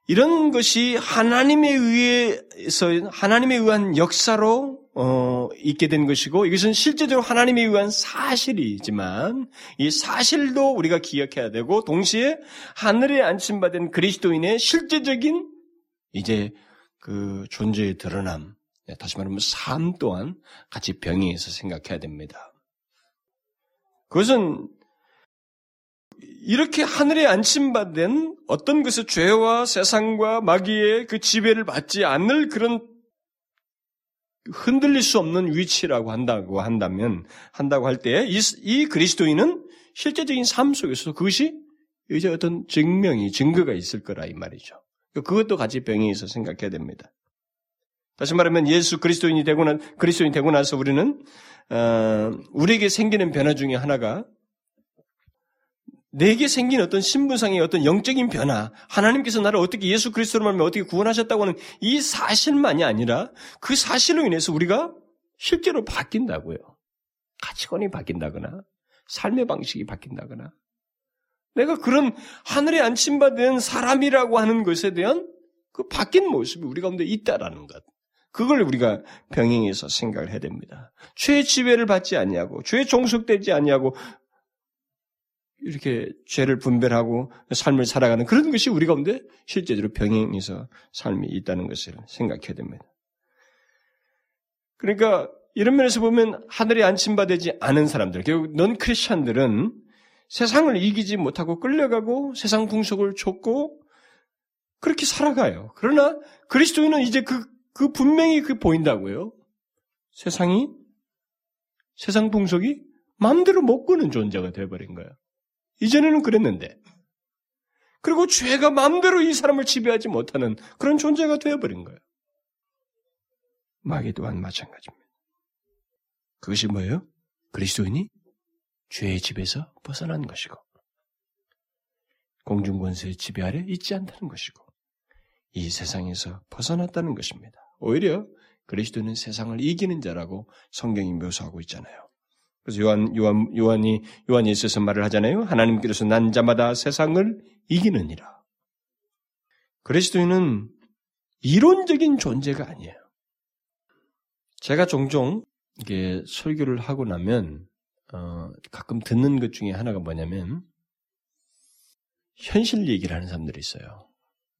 이런 것이 하나님에 의해서 하나님에 의한 역사로 어, 있게 된 것이고 이것은 실제적으로 하나님에 의한 사실이지만 이 사실도 우리가 기억해야 되고 동시에 하늘에 안침받은 그리스도인의 실제적인 이제 그 존재의 드러남, 네, 다시 말하면 삶 또한 같이 병행해서 생각해야 됩니다. 그것은 이렇게 하늘에 안침받은 어떤 것의 죄와 세상과 마귀의 그 지배를 받지 않을 그런 흔들릴 수 없는 위치라고 한다고 한다면 한다고 할때이 그리스도인은 실제적인 삶 속에서 그것이 이제 어떤 증명이 증거가 있을 거라 이 말이죠. 그것도 같이 병행해서 생각해야 됩니다. 다시 말하면 예수 그리스도인이 되고 나 그리스도인이 되고 나서 우리는 어, 우리에게 생기는 변화 중에 하나가 내게 생긴 어떤 신분상의 어떤 영적인 변화, 하나님께서 나를 어떻게 예수 그리스도로 말하면 어떻게 구원하셨다고 하는 이 사실만이 아니라 그 사실로 인해서 우리가 실제로 바뀐다고요. 가치관이 바뀐다거나 삶의 방식이 바뀐다거나 내가 그런 하늘에 안침받은 사람이라고 하는 것에 대한 그 바뀐 모습이 우리 가운데 있다라는 것. 그걸 우리가 병행해서 생각을 해야 됩니다. 죄의 지배를 받지 아니하고 죄에 종속되지 아니하고 이렇게 죄를 분별하고 삶을 살아가는 그런 것이 우리 가운데 실제로 병행해서 삶이 있다는 것을 생각해야 됩니다. 그러니까 이런 면에서 보면 하늘에 안침받지 않은 사람들, 결국 넌 크리스천들은 세상을 이기지 못하고 끌려가고 세상 풍속을 쫓고 그렇게 살아가요. 그러나 그리스도인은 이제 그, 그 분명히 그 보인다고요. 세상이, 세상 풍속이 마음대로 못 끄는 존재가 되어버린 거예요. 이전에는 그랬는데. 그리고 죄가 마음대로 이 사람을 지배하지 못하는 그런 존재가 되어버린 거예요. 마귀 또한 마찬가지입니다. 그것이 뭐예요? 그리스도인이 죄의 집에서 벗어난 것이고 공중권세의 지배 아래 있지 않다는 것이고 이 세상에서 벗어났다는 것입니다. 오히려 그리스도는 세상을 이기는 자라고 성경이 묘사하고 있잖아요. 그래서 요한 요한 요한이 요한이 있어서 말을 하잖아요. 하나님께서 난 자마다 세상을 이기느니라. 그리스도인은 이론적인 존재가 아니에요. 제가 종종 이게 설교를 하고 나면 어, 가끔 듣는 것 중에 하나가 뭐냐면 현실 얘기를 하는 사람들이 있어요.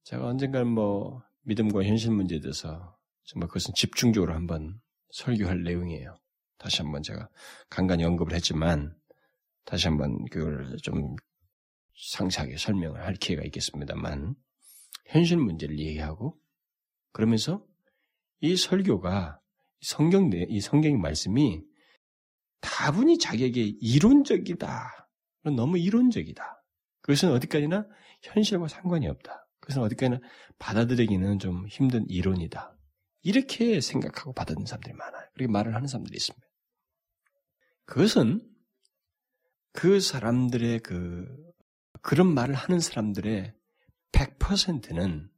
제가 언젠가는 뭐 믿음과 현실 문제에 대해서 정말 그것은 집중적으로 한번 설교할 내용이에요. 다시 한번 제가 간간히 언급을 했지만 다시 한번 그걸 좀 상세하게 설명을 할 기회가 있겠습니다만 현실 문제를 얘기하고 그러면서 이 설교가 성경 내, 이 성경의 말씀이 다분히 자기에게 이론적이다. 너무 이론적이다. 그것은 어디까지나 현실과 상관이 없다. 그것은 어디까지나 받아들이기는 좀 힘든 이론이다. 이렇게 생각하고 받아들이는 사람들이 많아요. 그렇게 말을 하는 사람들이 있습니다. 그것은 그 사람들의 그, 그런 말을 하는 사람들의 100%는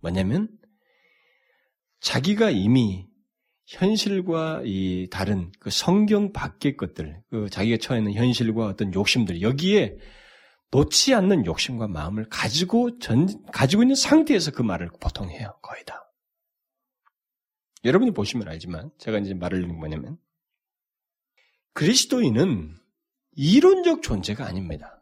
뭐냐면 자기가 이미 현실과 이 다른 그 성경 밖의 것들, 그 자기가 처해 있는 현실과 어떤 욕심들, 여기에 놓지 않는 욕심과 마음을 가지고 전, 가지고 있는 상태에서 그 말을 보통 해요. 거의 다. 여러분이 보시면 알지만, 제가 이제 말을 하는 뭐냐면, 그리스도인은 이론적 존재가 아닙니다.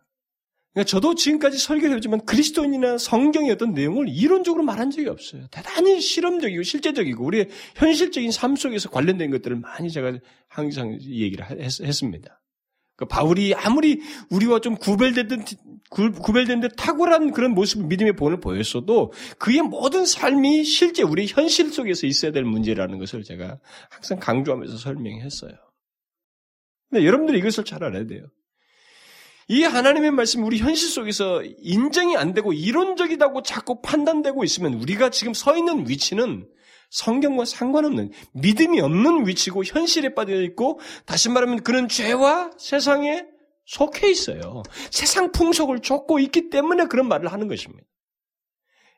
그러니까 저도 지금까지 설교를 했지만 그리스도인이나 성경의 어떤 내용을 이론적으로 말한 적이 없어요. 대단히 실험적이고 실제적이고 우리의 현실적인 삶 속에서 관련된 것들을 많이 제가 항상 얘기를 했, 습니다 그 바울이 아무리 우리와 좀 구별된 듯 탁월한 그런 모습 믿음의 본을 보였어도 그의 모든 삶이 실제 우리 현실 속에서 있어야 될 문제라는 것을 제가 항상 강조하면서 설명했어요. 근데 여러분들이 이것을 잘 알아야 돼요. 이 하나님의 말씀이 우리 현실 속에서 인정이 안 되고 이론적이다고 자꾸 판단되고 있으면 우리가 지금 서 있는 위치는 성경과 상관없는 믿음이 없는 위치고 현실에 빠져 있고 다시 말하면 그런 죄와 세상에 속해 있어요. 세상 풍속을 쫓고 있기 때문에 그런 말을 하는 것입니다.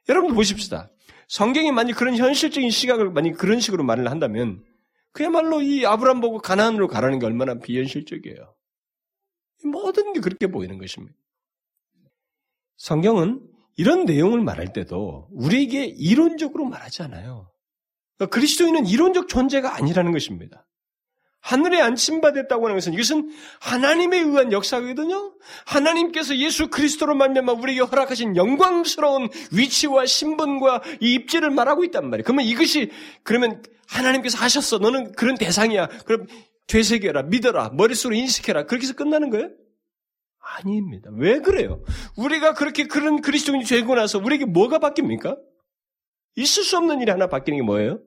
여러분 보십시다. 성경이 만약 그런 현실적인 시각을 만약 그런 식으로 말을 한다면 그야말로 이 아브람 보고 가나안으로 가라는 게 얼마나 비현실적이에요. 모든 게 그렇게 보이는 것입니다. 성경은 이런 내용을 말할 때도 우리에게 이론적으로 말하지 않아요. 그러니까 그리스도인은 이론적 존재가 아니라는 것입니다. 하늘에 안침받았다고 하는 것은 이것은 하나님에 의한 역사거든요. 하나님께서 예수 그리스도로 말미암아 우리에게 허락하신 영광스러운 위치와 신분과 이 입지를 말하고 있단 말이에요. 그러면 이것이 그러면 하나님께서 하셨어. 너는 그런 대상이야. 그럼 되새겨라, 믿어라, 머릿속으로 인식해라. 그렇게 해서 끝나는 거예요? 아닙니다. 왜 그래요? 우리가 그렇게 그런 그리스도인이 되고 나서 우리에게 뭐가 바뀝니까? 있을 수 없는 일이 하나 바뀌는 게 뭐예요?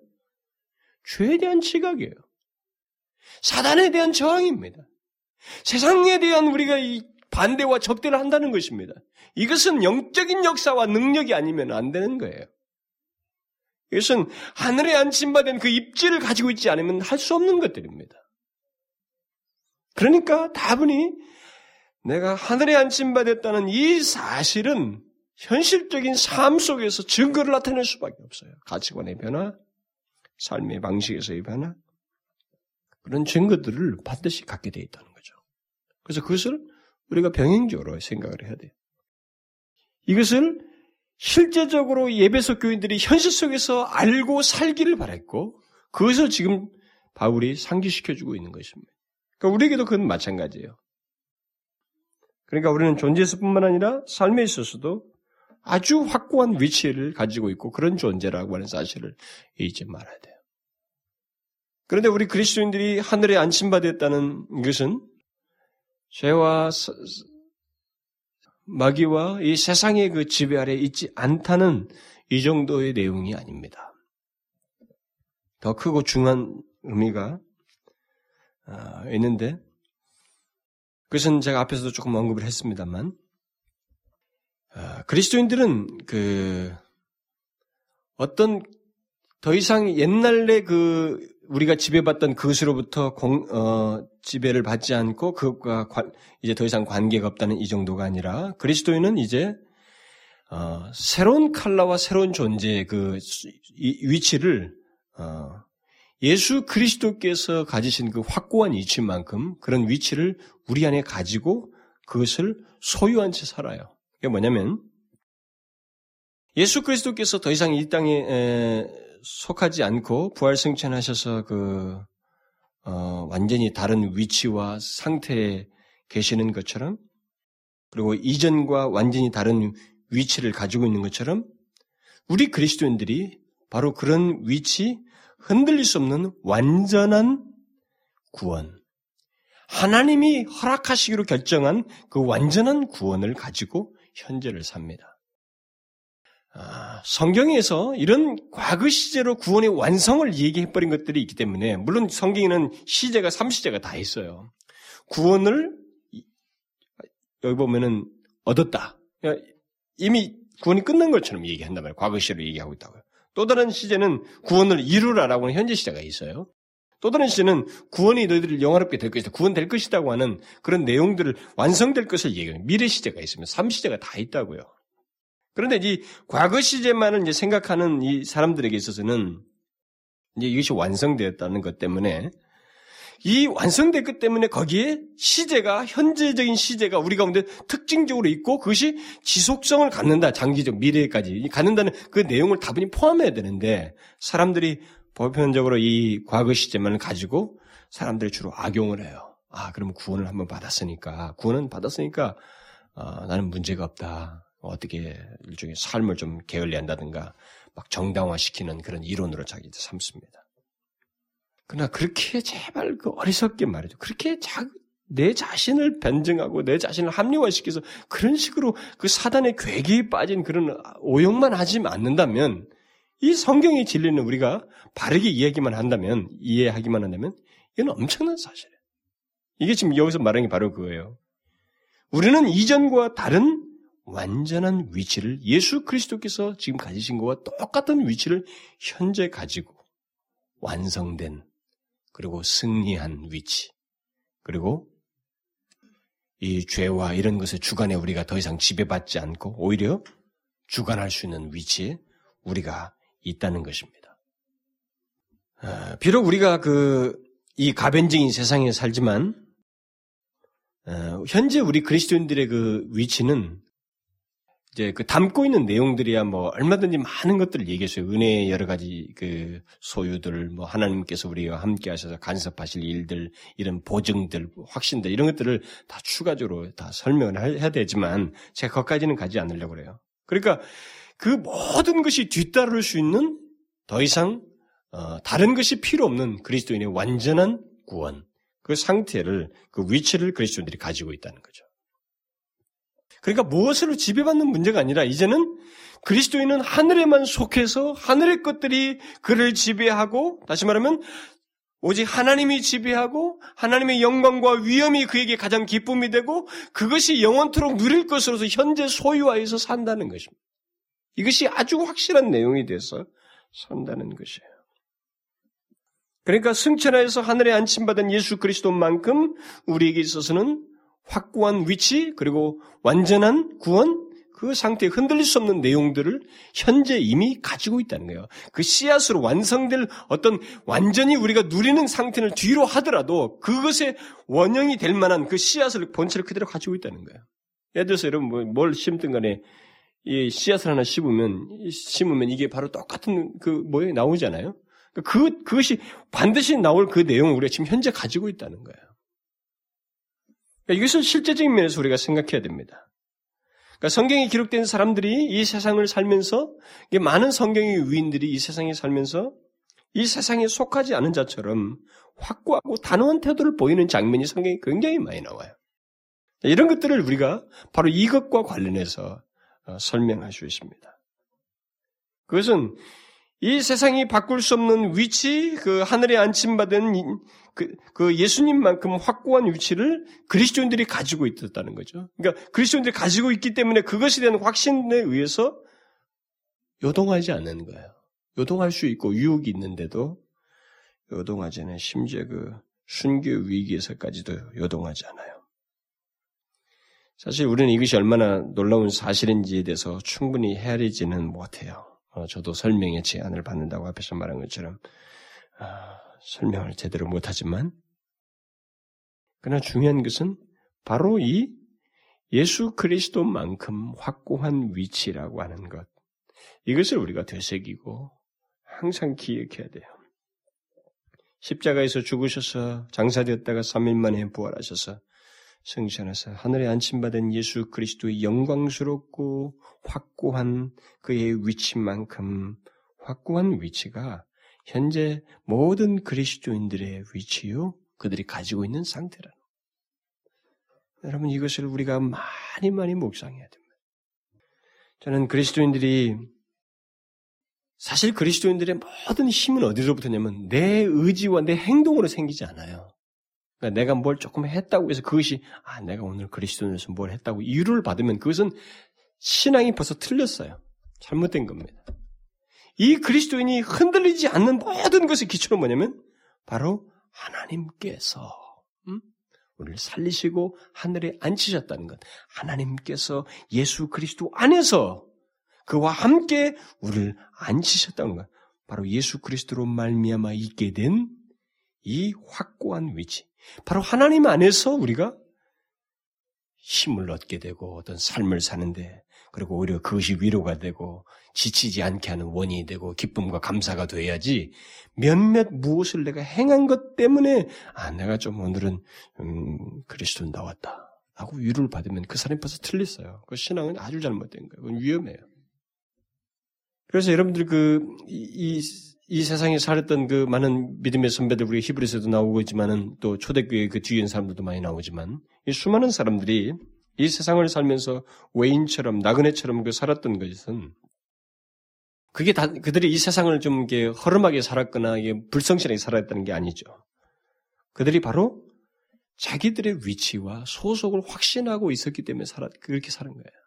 죄에 대한 지각이에요. 사단에 대한 저항입니다. 세상에 대한 우리가 이 반대와 적대를 한다는 것입니다. 이것은 영적인 역사와 능력이 아니면 안 되는 거예요. 이것은 하늘에 안침받은 그 입지를 가지고 있지 않으면 할 수 없는 것들입니다. 그러니까 다분히 내가 하늘에 안침받았다는 이 사실은 현실적인 삶 속에서 증거를 나타낼 수밖에 없어요. 가치관의 변화, 삶의 방식에서의 변화, 그런 증거들을 반드시 갖게 되어 있다는 거죠. 그래서 그것을 우리가 병행적으로 생각을 해야 돼요. 이것을 실제적으로 예배석 교인들이 현실 속에서 알고 살기를 바랬고, 그것을 지금 바울이 상기시켜주고 있는 것입니다. 그러니까 우리에게도 그건 마찬가지예요. 그러니까 우리는 존재에서뿐만 아니라 삶에 있어서도 아주 확고한 위치를 가지고 있고 그런 존재라고 하는 사실을 잊지 말아야 돼요. 그런데 우리 그리스도인들이 하늘에 안심받았다는 것은 죄와 마귀와 이 세상의 그 지배 아래 있지 않다는 이 정도의 내용이 아닙니다. 더 크고 중요한 의미가 아, 있는데 그것은 제가 앞에서도 조금 언급을 했습니다만 아, 그리스도인들은 그 어떤 더 이상 옛날에 그 우리가 지배받던 그것으로부터 공, 어, 지배를 받지 않고 그것과 관, 이제 더 이상 관계가 없다는 이 정도가 아니라 그리스도인은 이제 어, 새로운 칼라와 새로운 존재의 그 위치를 어, 예수 그리스도께서 가지신 그 확고한 위치만큼 그런 위치를 우리 안에 가지고 그것을 소유한 채 살아요. 그게 뭐냐면 예수 그리스도께서 더 이상 이 땅에 속하지 않고 부활 승천하셔서 그 어, 완전히 다른 위치와 상태에 계시는 것처럼 그리고 이전과 완전히 다른 위치를 가지고 있는 것처럼 우리 그리스도인들이 바로 그런 위치, 흔들릴 수 없는 완전한 구원, 하나님이 허락하시기로 결정한 그 완전한 구원을 가지고 현재를 삽니다. 아, 성경에서 이런 과거 시제로 구원의 완성을 얘기해버린 것들이 있기 때문에, 물론 성경에는 시제가 3시제가 다 있어요. 구원을, 여기 보면은, 얻었다. 이미 구원이 끝난 것처럼 얘기한단 말이에요. 과거 시제로 얘기하고 있다고요. 또 다른 시제는 구원을 이루라라고 하는 현재 시제가 있어요. 또 다른 시제는 구원이 너희들을 영화롭게 될 것이다. 구원될 것이다고 하는 그런 내용들을 완성될 것을 얘기해요. 미래 시제가 있으면 3시제가 다 있다고요. 그런데 이 과거 시제만을 이제 생각하는 이 사람들에게 있어서는 이제 이것이 완성되었다는 것 때문에 이 완성됐기 때문에 거기에 시제가 현재적인 시제가 우리 가운데 특징적으로 있고 그것이 지속성을 갖는다 장기적 미래까지 갖는다는 그 내용을 다분히 포함해야 되는데 사람들이 보편적으로 이 과거 시제만을 가지고 사람들이 주로 악용을 해요. 아 그러면 구원을 한번 받았으니까 구원은 받았으니까 어, 나는 문제가 없다. 어떻게 일종의 삶을 좀 게을리한다든가 막 정당화시키는 그런 이론으로 자기들 삼습니다. 그러나 그렇게 제발 그 어리석게 말이죠. 그렇게 자, 내 자신을 변증하고 내 자신을 합리화시켜서 그런 식으로 그 사단의 괴기에 빠진 그런 오용만 하지 않는다면 이 성경의 진리는 우리가 바르게 이야기만 한다면 이해하기만 한다면 이건 엄청난 사실이에요. 이게 지금 여기서 말하는 게 바로 그거예요. 우리는 이전과 다른 완전한 위치를 예수 그리스도께서 지금 가지신 것과 똑같은 위치를 현재 가지고 완성된 그리고 승리한 위치 그리고 이 죄와 이런 것의 주관에 우리가 더 이상 지배받지 않고 오히려 주관할 수 있는 위치에 우리가 있다는 것입니다. 아, 비록 우리가 그 이 가변적인 세상에 살지만 어, 현재 우리 그리스도인들의 그 위치는 이제 그 담고 있는 내용들이야 뭐 얼마든지 많은 것들을 얘기했어요. 은혜의 여러 가지 그 소유들, 뭐 하나님께서 우리와 함께 하셔서 간섭하실 일들, 이런 보증들, 확신들, 이런 것들을 다 추가적으로 다 설명을 해야 되지만 제가 거기까지는 가지 않으려고 그래요. 그러니까 그 모든 것이 뒤따를 수 있는 더 이상 어, 다른 것이 필요 없는 그리스도인의 완전한 구원, 그 상태를, 그 위치를 그리스도인들이 가지고 있다는 거죠. 그러니까 무엇으로 지배받는 문제가 아니라 이제는 그리스도인은 하늘에만 속해서 하늘의 것들이 그를 지배하고 다시 말하면 오직 하나님이 지배하고 하나님의 영광과 위엄이 그에게 가장 기쁨이 되고 그것이 영원토록 누릴 것으로서 현재 소유하여서 산다는 것입니다. 이것이 아주 확실한 내용이 돼서 산다는 것이에요. 그러니까 승천하여서 하늘에 안침받은 예수 그리스도만큼 우리에게 있어서는 확고한 위치 그리고 완전한 구원 그 상태에 흔들릴 수 없는 내용들을 현재 이미 가지고 있다는 거예요. 그 씨앗으로 완성될 어떤 완전히 우리가 누리는 상태를 뒤로 하더라도 그것의 원형이 될 만한 그 씨앗을 본체를 그대로 가지고 있다는 거예요. 예를 들어서 여러분 뭐뭘 심든 간에 이 씨앗을 하나 심으면 심으면 이게 바로 똑같은 그 뭐에 나오잖아요. 그 그것이 반드시 나올 그 내용을 우리가 지금 현재 가지고 있다는 거예요. 그러니까 이것을 실제적인 면에서 우리가 생각해야 됩니다. 그러니까 성경에 기록된 사람들이 이 세상을 살면서 많은 성경의 위인들이 이 세상에 살면서 이 세상에 속하지 않은 자처럼 확고하고 단호한 태도를 보이는 장면이 성경에 굉장히 많이 나와요. 이런 것들을 우리가 바로 이것과 관련해서 어, 설명할 수 있습니다. 그것은 이 세상이 바꿀 수 없는 위치, 그 하늘에 안침받은 그, 그 예수님만큼 확고한 위치를 그리스도인들이 가지고 있었다는 거죠. 그러니까 그리스도인들이 가지고 있기 때문에 그것에 대한 확신에 의해서 요동하지 않는 거예요. 요동할 수 있고 유혹이 있는데도 요동하지 않아요. 심지어 그 순교 위기에서까지도 요동하지 않아요. 사실 우리는 이것이 얼마나 놀라운 사실인지에 대해서 충분히 헤아리지는 못해요. 어, 저도 설명의 제안을 받는다고 앞에서 말한 것처럼 아, 설명을 제대로 못하지만 그러나 중요한 것은 바로 이 예수 그리스도만큼 확고한 위치라고 하는 것 이것을 우리가 되새기고 항상 기억해야 돼요. 십자가에서 죽으셔서 장사되었다가 3일 만에 부활하셔서 승천해서 하늘에 안침받은 예수 그리스도의 영광스럽고 확고한 그의 위치만큼 확고한 위치가 현재 모든 그리스도인들의 위치요 그들이 가지고 있는 상태라는 여러분 이것을 우리가 많이 많이 묵상해야 됩니다. 저는 그리스도인들이 사실 그리스도인들의 모든 힘은 어디로부터냐면 내 의지와 내 행동으로 생기지 않아요. 그러니까 내가 뭘 조금 했다고 해서 그것이 아 내가 오늘 그리스도인에서 뭘 했다고 이유를 받으면 그것은 신앙이 벌써 틀렸어요. 잘못된 겁니다. 이 그리스도인이 흔들리지 않는 모든 것의 기초는 뭐냐면 바로 하나님께서 음? 우리를 살리시고 하늘에 앉히셨다는 것. 하나님께서 예수 그리스도 안에서 그와 함께 우리를 앉히셨다는 것. 바로 예수 그리스도로 말미암아 있게 된 이 확고한 위치. 바로 하나님 안에서 우리가 힘을 얻게 되고 어떤 삶을 사는데 그리고 오히려 그것이 위로가 되고 지치지 않게 하는 원인이 되고 기쁨과 감사가 돼야지 몇몇 무엇을 내가 행한 것 때문에 아 내가 좀 오늘은 음, 그리스도 나왔다 하고 위로를 받으면 그 사람이 벌써 틀렸어요. 그 신앙은 아주 잘못된 거예요. 그건 위험해요. 그래서 여러분들 그, 이, 이, 이 세상에 살았던 그 많은 믿음의 선배들, 우리 히브리서도 나오고 있지만은 또 초대교회 그 뒤에 있는 사람들도 많이 나오지만 이 수많은 사람들이 이 세상을 살면서 외인처럼 나그네처럼 그 살았던 것은 그게 다 그들이 이 세상을 좀 이렇게 허름하게 살았거나 이게 불성실하게 살았다는 게 아니죠. 그들이 바로 자기들의 위치와 소속을 확신하고 있었기 때문에 살았, 그렇게 사는 거예요.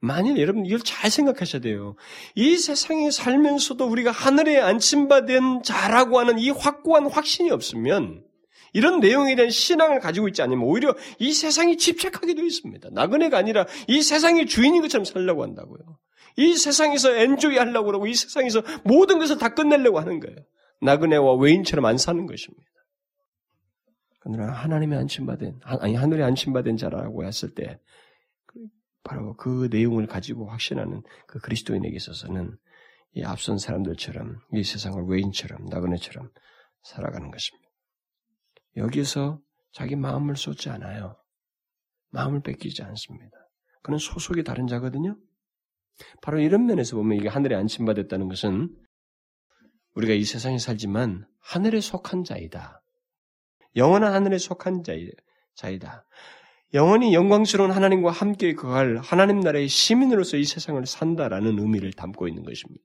만일 여러분 이걸 잘 생각하셔야 돼요. 이 세상에 살면서도 우리가 하늘에 안침받은 자라고 하는 이 확고한 확신이 없으면 이런 내용에 대한 신앙을 가지고 있지 않으면 오히려 이 세상이 집착하게 되어 있습니다. 나그네가 아니라 이 세상의 주인인 것처럼 살려고 한다고요. 이 세상에서 엔조이 하려고 그러고 이 세상에서 모든 것을 다 끝내려고 하는 거예요. 나그네와 외인처럼 안 사는 것입니다. 그러나 하나님의 안침받은 아니 하늘에 안침받은 자라고 했을 때 바로 그 내용을 가지고 확신하는 그 그리스도인에게 있어서는 이 앞선 사람들처럼 이 세상을 외인처럼 나그네처럼 살아가는 것입니다. 여기서 자기 마음을 쏟지 않아요. 마음을 뺏기지 않습니다. 그는 소속이 다른 자거든요. 바로 이런 면에서 보면 이게 하늘에 안침받았다는 것은 우리가 이 세상에 살지만 하늘에 속한 자이다. 영원한 하늘에 속한 자이다. 영원히 영광스러운 하나님과 함께 거할 하나님 나라의 시민으로서 이 세상을 산다라는 의미를 담고 있는 것입니다.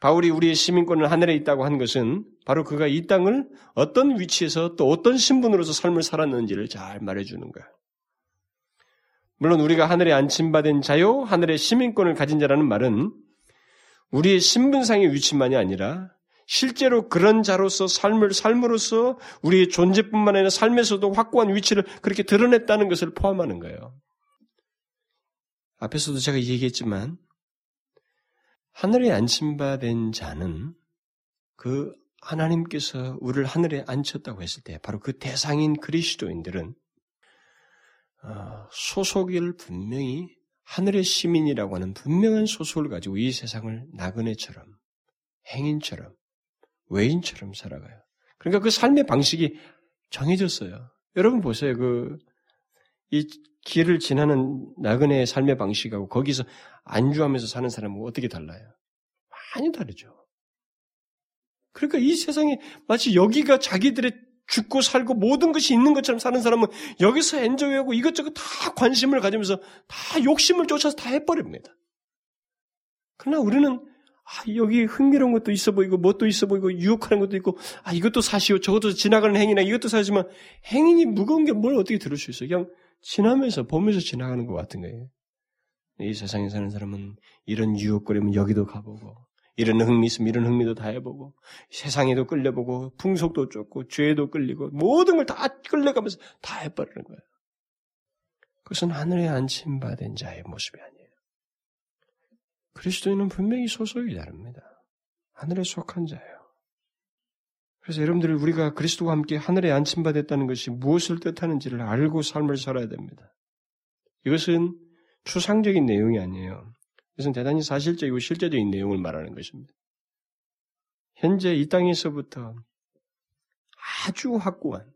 바울이 우리의 시민권을 하늘에 있다고 한 것은 바로 그가 이 땅을 어떤 위치에서 또 어떤 신분으로서 삶을 살았는지를 잘 말해주는 거야. 물론 우리가 하늘에 안침받은 자요, 하늘의 시민권을 가진 자라는 말은 우리의 신분상의 위치만이 아니라 실제로 그런 자로서 삶을 삶으로써 우리의 존재뿐만 아니라 삶에서도 확고한 위치를 그렇게 드러냈다는 것을 포함하는 거예요. 앞에서도 제가 얘기했지만 하늘에 안침받은 자는 그 하나님께서 우리를 하늘에 앉혔다고 했을 때 바로 그 대상인 그리스도인들은 어, 소속을 분명히 하늘의 시민이라고 하는 분명한 소속을 가지고 이 세상을 나그네처럼 행인처럼 외인처럼 살아가요. 그러니까 그 삶의 방식이 정해졌어요. 여러분 보세요. 그, 이 길을 지나는 나그네의 삶의 방식하고 거기서 안주하면서 사는 사람은 어떻게 달라요? 많이 다르죠. 그러니까 이 세상이 마치 여기가 자기들의 죽고 살고 모든 것이 있는 것처럼 사는 사람은 여기서 엔조이하고 이것저것 다 관심을 가지면서 다 욕심을 쫓아서 다 해버립니다. 그러나 우리는 아, 여기 흥미로운 것도 있어 보이고, 뭣도 있어 보이고, 유혹하는 것도 있고, 아, 이것도 사시오. 저것도 지나가는 행위나 이것도 사지만, 행인이 무거운 게 뭘 어떻게 들을 수 있어요? 그냥 지나면서, 보면서 지나가는 것 같은 거예요. 이 세상에 사는 사람은 이런 유혹거리면 여기도 가보고, 이런 흥미 있으면 이런 흥미도 다 해보고, 세상에도 끌려보고, 풍속도 쫓고, 죄도 끌리고, 모든 걸 다 끌려가면서 다 해버리는 거예요. 그것은 하늘에 안침받은 자의 모습이 아니에요. 그리스도인은 분명히 소속이 다릅니다. 하늘에 속한 자예요. 그래서 여러분들 우리가 그리스도와 함께 하늘에 안침받았다는 것이 무엇을 뜻하는지를 알고 삶을 살아야 됩니다. 이것은 추상적인 내용이 아니에요. 이것은 대단히 사실적이고 실제적인 내용을 말하는 것입니다. 현재 이 땅에서부터 아주 확고한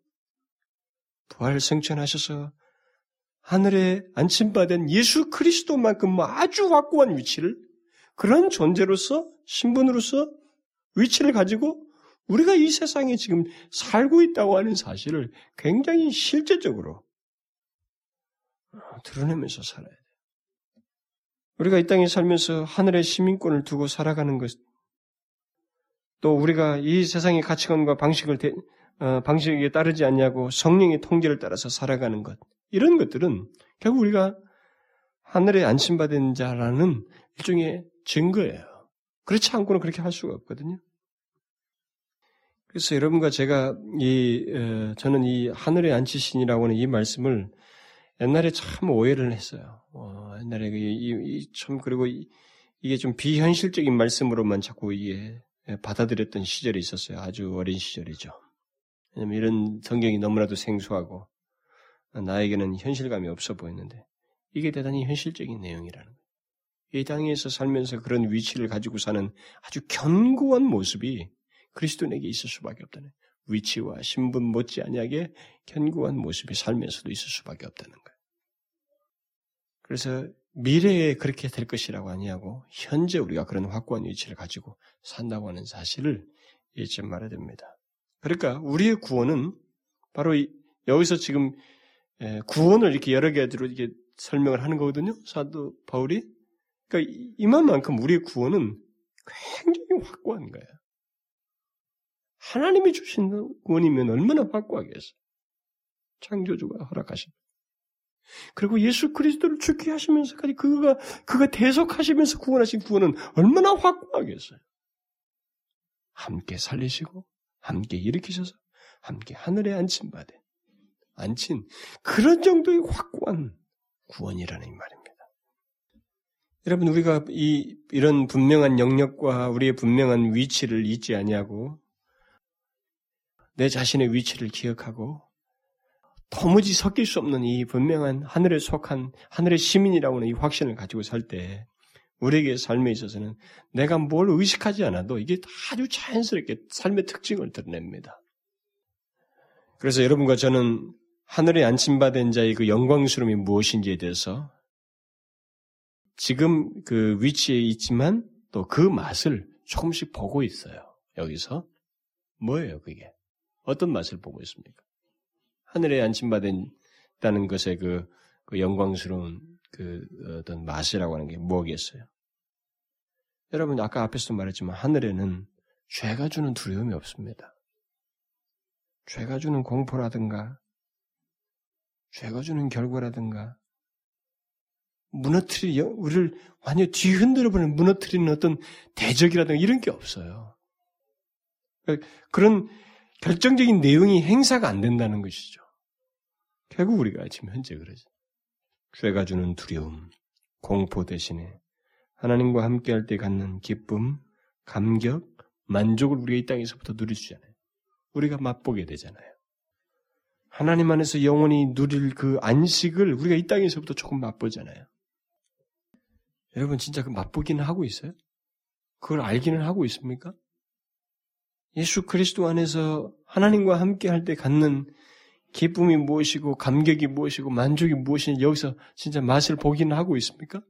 부활 성천하셔서 하늘에 안침받은 예수 그리스도만큼 아주 확고한 위치를 그런 존재로서 신분으로서 위치를 가지고 우리가 이 세상에 지금 살고 있다고 하는 사실을 굉장히 실제적으로 드러내면서 살아야 돼요. 우리가 이 땅에 살면서 하늘의 시민권을 두고 살아가는 것, 또 우리가 이 세상의 가치관과 방식을 대, 어, 방식에 따르지 않냐고 성령의 통제를 따라서 살아가는 것, 이런 것들은 결국 우리가 하늘에 안심받은 자라는 일종의 증거예요. 그렇지 않고는 그렇게 할 수가 없거든요. 그래서 여러분과 제가 이 어, 저는 이 하늘에 앉히신이라고 하는 이 말씀을 옛날에 참 오해를 했어요. 어, 옛날에 그 이, 이, 참 그리고 이, 이게 좀 비현실적인 말씀으로만 자꾸 이게 받아들였던 시절이 있었어요. 아주 어린 시절이죠. 왜냐면 이런 성경이 너무나도 생소하고 나에게는 현실감이 없어 보였는데 이게 대단히 현실적인 내용이라는 거예요. 이 땅에서 살면서 그런 위치를 가지고 사는 아주 견고한 모습이 그리스도인에게 있을 수밖에 없다네. 위치와 신분 못지않게 견고한 모습이 삶에서도 있을 수밖에 없다는 거예요. 그래서 미래에 그렇게 될 것이라고 아니하고 현재 우리가 그런 확고한 위치를 가지고 산다고 하는 사실을 잊지 말아야 됩니다. 그러니까 우리의 구원은 바로 여기서 지금 구원을 이렇게 여러 가지로 이렇게 설명을 하는 거거든요. 사도 바울이. 그러니까 이만만큼 우리의 구원은 굉장히 확고한 거예요. 하나님이 주신 구원이면 얼마나 확고하겠어요. 창조주가 허락하신. 그리고 예수 그리스도를 죽게 하시면서까지 그가 그가 대속하시면서 구원하신 구원은 얼마나 확고하겠어요. 함께 살리시고 함께 일으키셔서 함께 하늘에 앉힌 바되 앉힌 그런 정도의 확고한 구원이라는 말입니다. 여러분 우리가 이 이런 분명한 영역과 우리의 분명한 위치를 잊지 아니하고 내 자신의 위치를 기억하고 도무지 섞일 수 없는 이 분명한 하늘에 속한 하늘의 시민이라고 하는 이 확신을 가지고 살 때 우리에게 삶에 있어서는 내가 뭘 의식하지 않아도 이게 아주 자연스럽게 삶의 특징을 드러냅니다. 그래서 여러분과 저는 하늘에 안침받은 자의 그 영광스러움이 무엇인지에 대해서 지금 그 위치에 있지만 또 그 맛을 조금씩 보고 있어요. 여기서 뭐예요, 그게? 어떤 맛을 보고 있습니까? 하늘에 안침받았다는 것의 그, 그 영광스러운 그 어떤 맛이라고 하는 게 뭐겠어요? 여러분 아까 앞에서도 말했지만 하늘에는 죄가 주는 두려움이 없습니다. 죄가 주는 공포라든가 죄가 주는 결과라든가 무너뜨리 우리를 완전 뒤흔들어 버리는 무너뜨리는 어떤 대적이라든가 이런 게 없어요. 그러니까 그런 결정적인 내용이 행사가 안 된다는 것이죠. 결국 우리가 지금 현재 그러죠. 죄가 주는 두려움, 공포 대신에 하나님과 함께할 때 갖는 기쁨, 감격, 만족을 우리가 이 땅에서부터 누릴 수 있잖아요. 우리가 맛보게 되잖아요. 하나님 안에서 영원히 누릴 그 안식을 우리가 이 땅에서부터 조금 맛보잖아요. 여러분 진짜 그 맛보기는 하고 있어요? 그걸 알기는 하고 있습니까? 예수 그리스도 안에서 하나님과 함께 할 때 갖는 기쁨이 무엇이고 감격이 무엇이고 만족이 무엇인지 여기서 진짜 맛을 보기는 하고 있습니까?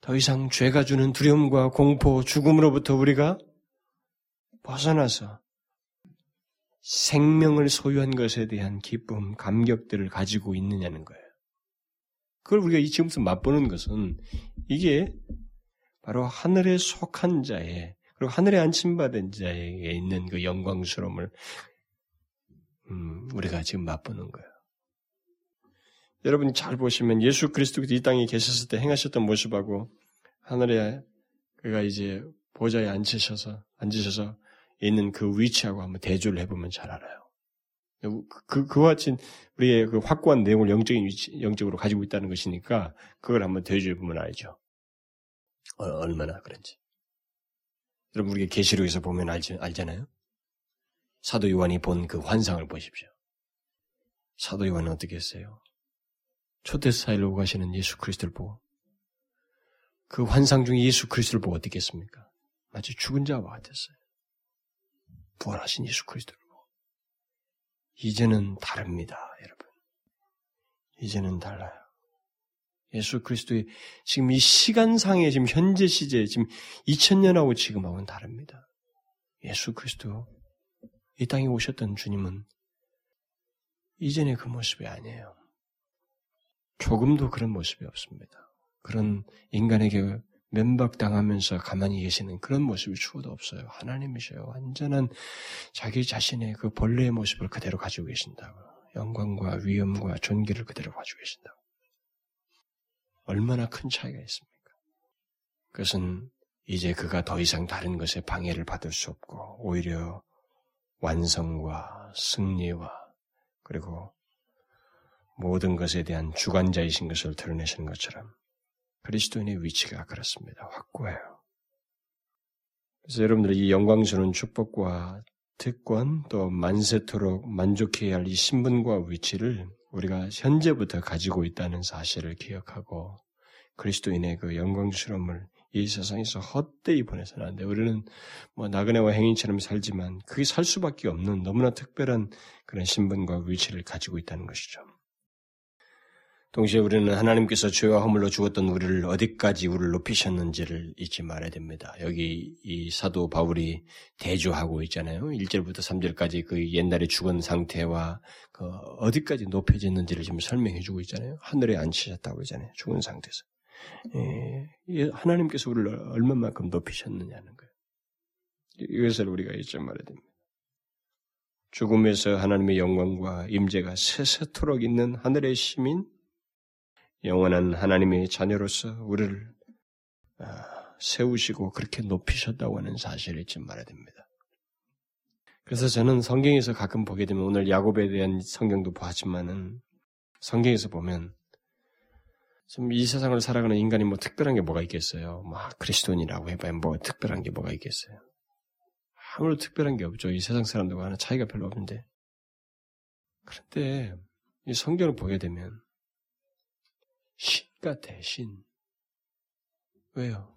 더 이상 죄가 주는 두려움과 공포, 죽음으로부터 우리가 벗어나서 생명을 소유한 것에 대한 기쁨, 감격들을 가지고 있느냐는 거예요. 그걸 우리가 이 지금부터 맛보는 것은 이게 바로 하늘에 속한 자의 그리고 하늘에 안침받은 자에게 있는 그 영광스러움을 음, 우리가 지금 맛보는 거예요. 여러분이 잘 보시면 예수 그리스도께서 이 땅에 계셨을 때 행하셨던 모습하고 하늘에 그가 이제 보좌에 앉으셔서 앉으셔서 있는 그 위치하고 한번 대조를 해보면 잘 알아요. 그, 그와 같은 우리의 그 확고한 내용을 영적인 위치, 영적으로 가지고 있다는 것이니까 그걸 한번 대조해보면 알죠. 어, 얼마나 그런지. 여러분, 우리가 계시록에서 보면 알지, 알잖아요? 사도 요한이 본 그 환상을 보십시오. 사도 요한은 어떻게 했어요? 초대사일로 가시는 예수 그리스도를 보고 그 환상 중에 예수 그리스도를 보고 어떻게 했습니까? 마치 죽은 자와 같았어요. 부활하신 예수 그리스도를 이제는 다릅니다, 여러분. 이제는 달라요. 예수 그리스도의 지금 이 시간상의 지금 현재 시제 지금 2000년하고 지금하고는 다릅니다. 예수 그리스도 이 땅에 오셨던 주님은 이전의 그 모습이 아니에요. 조금도 그런 모습이 없습니다. 그런 인간에게 면박당하면서 가만히 계시는 그런 모습이 추워도 없어요. 하나님이셔요. 완전한 자기 자신의 그 본래의 모습을 그대로 가지고 계신다고. 영광과 위엄과 존귀를 그대로 가지고 계신다고. 얼마나 큰 차이가 있습니까? 그것은 이제 그가 더 이상 다른 것에 방해를 받을 수 없고 오히려 완성과 승리와 그리고 모든 것에 대한 주관자이신 것을 드러내시는 것처럼 그리스도인의 위치가 그렇습니다. 확고해요. 그래서 여러분들이 이 영광스러운 축복과 특권 또 만세토록 만족해야 할 이 신분과 위치를 우리가 현재부터 가지고 있다는 사실을 기억하고 그리스도인의 그 영광스러움을 이 세상에서 헛되이 보내서는 안 돼. 우리는 뭐 나그네와 행인처럼 살지만 그게 살 수밖에 없는 너무나 특별한 그런 신분과 위치를 가지고 있다는 것이죠. 동시에 우리는 하나님께서 죄와 허물로 죽었던 우리를 어디까지 우리를 높이셨는지를 잊지 말아야 됩니다. 여기 이 사도 바울이 대조하고 있잖아요. 1절부터 3절까지 그 옛날에 죽은 상태와 그 어디까지 높여졌는지를 지금 설명해 주고 있잖아요. 하늘에 앉히셨다고 그러잖아요. 죽은 상태에서. 예, 하나님께서 우리를 얼마만큼 높이셨느냐는 거예요. 이것을 우리가 잊지 말아야 됩니다. 죽음에서 하나님의 영광과 임재가 세세토록 있는 하늘의 시민, 영원한 하나님의 자녀로서 우리를 아, 세우시고 그렇게 높이셨다고 하는 사실을 잊지 말아야 됩니다. 그래서 저는 성경에서 가끔 보게 되면 오늘 야곱에 대한 성경도 보았지만은 성경에서 보면 좀 이 세상을 살아가는 인간이 뭐 특별한 게 뭐가 있겠어요? 막뭐 그리스도인이라고 해봐야 뭐 특별한 게 뭐가 있겠어요? 아무런 특별한 게 없죠. 이 세상 사람들과 하나 차이가 별로 없는데. 그런데 이 성경을 보게 되면 신과 대신 왜요?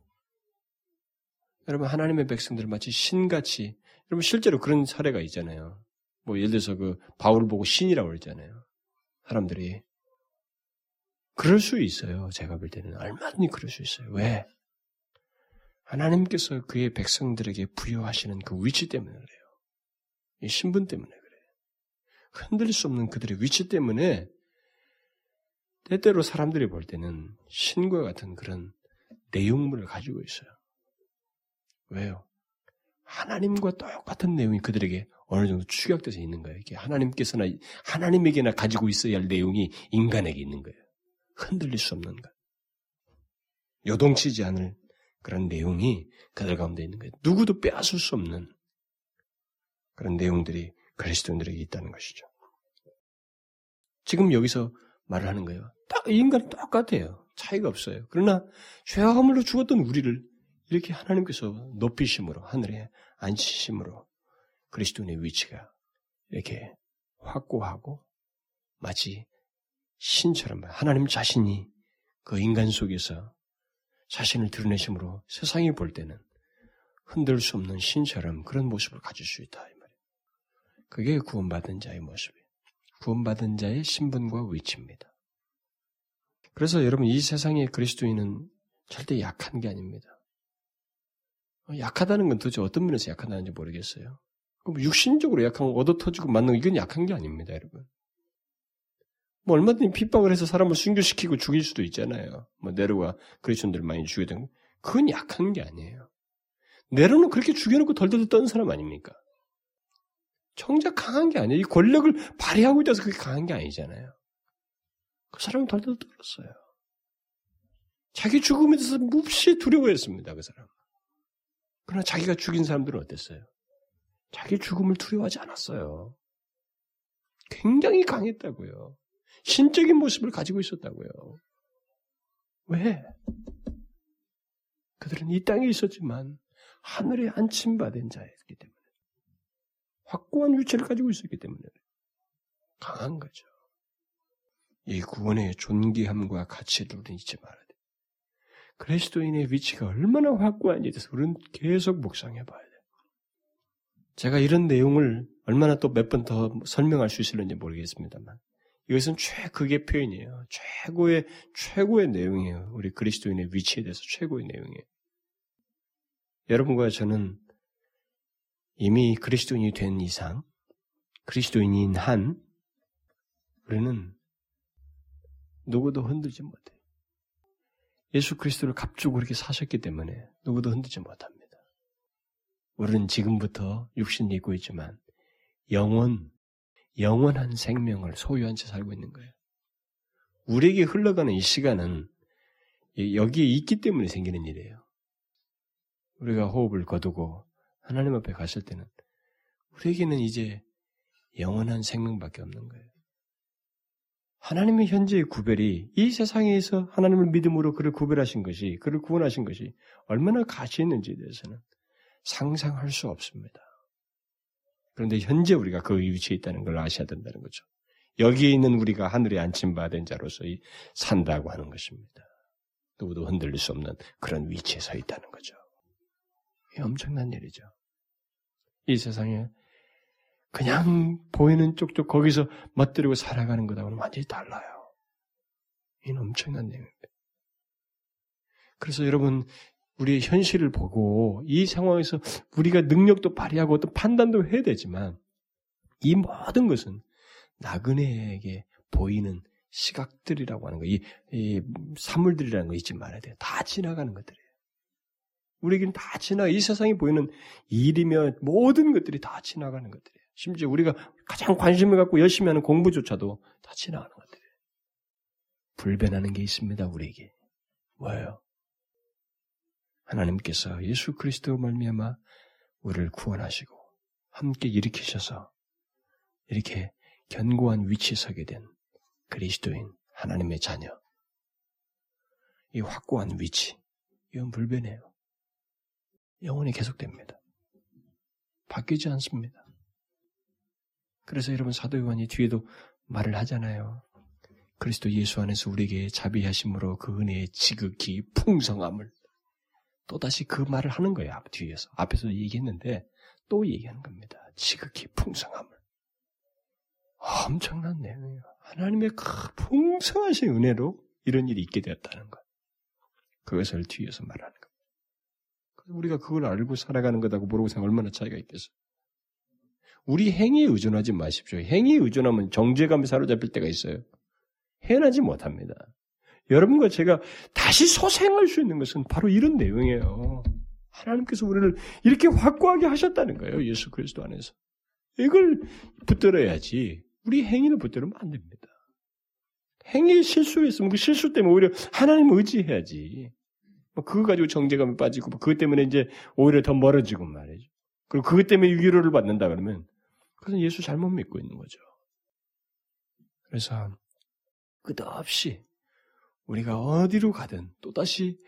여러분 하나님의 백성들 마치 신같이 여러분 실제로 그런 사례가 있잖아요. 뭐 예를 들어서 그 바울 보고 신이라고 그러잖아요. 사람들이 그럴 수 있어요. 제가 볼 때는 얼마든지 그럴 수 있어요. 왜? 하나님께서 그의 백성들에게 부여하시는 그 위치 때문에 그래요. 이 신분 때문에 그래요. 흔들릴 수 없는 그들의 위치 때문에 때때로 사람들이 볼 때는 신과 같은 그런 내용물을 가지고 있어요. 왜요? 하나님과 똑같은 내용이 그들에게 어느 정도 축약돼서 있는 거예요. 이게 하나님께서나 하나님에게나 가지고 있어야 할 내용이 인간에게 있는 거예요. 흔들릴 수 없는 것. 요동치지 않을 그런 내용이 그들 가운데 있는 거예요. 누구도 빼앗을 수 없는 그런 내용들이 그리스도인들에게 있다는 것이죠. 지금 여기서 말을 하는 거예요. 딱 인간은 똑같아요. 차이가 없어요. 그러나 죄와 허물로 죽었던 우리를 이렇게 하나님께서 높이심으로 하늘에 앉히심으로 그리스도인의 위치가 이렇게 확고하고 마치 신처럼 하나님 자신이 그 인간 속에서 자신을 드러내심으로 세상이 볼 때는 흔들 수 없는 신처럼 그런 모습을 가질 수 있다. 이 말이에요. 그게 구원받은 자의 모습이에요. 구원받은 자의 신분과 위치입니다. 그래서 여러분 이 세상의 그리스도인은 절대 약한 게 아닙니다. 어, 약하다는 건 도대체 어떤 면에서 약하다는지 모르겠어요. 육신적으로 약한 거 얻어 터지고 맞는 거 이건 약한 게 아닙니다, 여러분. 뭐 얼마든지 핍박을 해서 사람을 순교시키고 죽일 수도 있잖아요. 뭐 네로가 그리스도인들 많이 죽이던 그건 약한 게 아니에요. 네로는 그렇게 죽여놓고 덜덜 떤 사람 아닙니까? 정작 강한 게 아니에요. 이 권력을 발휘하고 있어서 그게 강한 게 아니잖아요. 그 사람은 덜덜 떨었어요. 자기 죽음에 대해서 몹시 두려워했습니다. 그 사람. 그러나 자기가 죽인 사람들은 어땠어요? 자기 죽음을 두려워하지 않았어요. 굉장히 강했다고요. 신적인 모습을 가지고 있었다고요. 왜? 그들은 이 땅에 있었지만 하늘에 안침받은 자였기 때문에 확고한 위치를 가지고 있었기 때문에 강한 거죠. 이 구원의 존귀함과 가치를 잊지 말아야 돼. 그리스도인의 위치가 얼마나 확고한지에 대해서 우리는 계속 묵상해 봐야 돼. 제가 이런 내용을 얼마나 또 몇 번 더 설명할 수 있을는지 모르겠습니다만 이것은 최극의 표현이에요. 최고의 최고의 내용이에요. 우리 그리스도인의 위치에 대해서 최고의 내용이에요. 여러분과 저는 이미 그리스도인이 된 이상, 그리스도인인 한, 우리는 누구도 흔들지 못해. 예수 그리스도를 값주고 그렇게 사셨기 때문에 누구도 흔들지 못합니다. 우리는 지금부터 육신이 있고 있지만 영원, 영원한 생명을 소유한 채 살고 있는 거예요. 우리에게 흘러가는 이 시간은 여기에 있기 때문에 생기는 일이에요. 우리가 호흡을 거두고 하나님 앞에 갔을 때는 우리에게는 이제 영원한 생명밖에 없는 거예요. 하나님의 현재의 구별이 이 세상에서 하나님을 믿음으로 그를 구별하신 것이, 그를 구원하신 것이 얼마나 가치 있는지에 대해서는 상상할 수 없습니다. 그런데 현재 우리가 그 위치에 있다는 걸 아셔야 된다는 거죠. 여기에 있는 우리가 하늘에 안침받은 자로서 산다고 하는 것입니다. 누구도 흔들릴 수 없는 그런 위치에 서 있다는 거죠. 이 엄청난 일이죠. 이 세상에 그냥 보이는 쪽쪽 거기서 멋들이고 살아가는 것하고는 완전히 달라요. 이는 엄청난 내용입니다. 그래서 여러분, 우리의 현실을 보고 이 상황에서 우리가 능력도 발휘하고 어떤 판단도 해야 되지만 이 모든 것은 나그네에게 보이는 시각들이라고 하는 거, 이, 이 사물들이라는 거 잊지 말아야 돼요. 다 지나가는 것들이에요. 우리에게는 다 지나, 이 세상에 보이는 일이며 모든 것들이 다 지나가는 것들이에요. 심지어 우리가 가장 관심을 갖고 열심히 하는 공부조차도 다 지나가는 것들이에요. 불변하는 게 있습니다, 우리에게. 뭐예요? 하나님께서 예수 그리스도 말미암아 우리를 구원하시고 함께 일으키셔서 이렇게 견고한 위치에 서게 된 그리스도인 하나님의 자녀. 이 확고한 위치. 이건 불변해요. 영원히 계속됩니다. 바뀌지 않습니다. 그래서 여러분 사도 요한이 뒤에도 말을 하잖아요. 그리스도 예수 안에서 우리에게 자비하심으로 그 은혜의 지극히 풍성함을 또다시 그 말을 하는 거예요. 앞 뒤에서. 앞에서 얘기했는데 또 얘기하는 겁니다. 지극히 풍성함을. 엄청난 내용이에요. 하나님의 그 풍성하신 은혜로 이런 일이 있게 되었다는 것. 그것을 뒤에서 말하는. 우리가 그걸 알고 살아가는 것하고 모르고 생각 얼마나 차이가 있겠어. 우리 행위에 의존하지 마십시오. 행위에 의존하면 정죄감에 사로잡힐 때가 있어요. 해나지 못합니다. 여러분과 제가 다시 소생할 수 있는 것은 바로 이런 내용이에요. 하나님께서 우리를 이렇게 확고하게 하셨다는 거예요. 예수 그리스도 안에서. 이걸 붙들어야지. 우리 행위를 붙들으면 안 됩니다. 행위 실수했으면 그 실수 때문에 오히려 하나님 의지해야지. 뭐 그거 가지고 정제감에 빠지고 뭐 그것 때문에 이제 오히려 더 멀어지고 말이죠. 그리고 그것 때문에 위로를 받는다 그러면 그것은 예수 잘못 믿고 있는 거죠. 그래서 끝없이 우리가 어디로 가든 또다시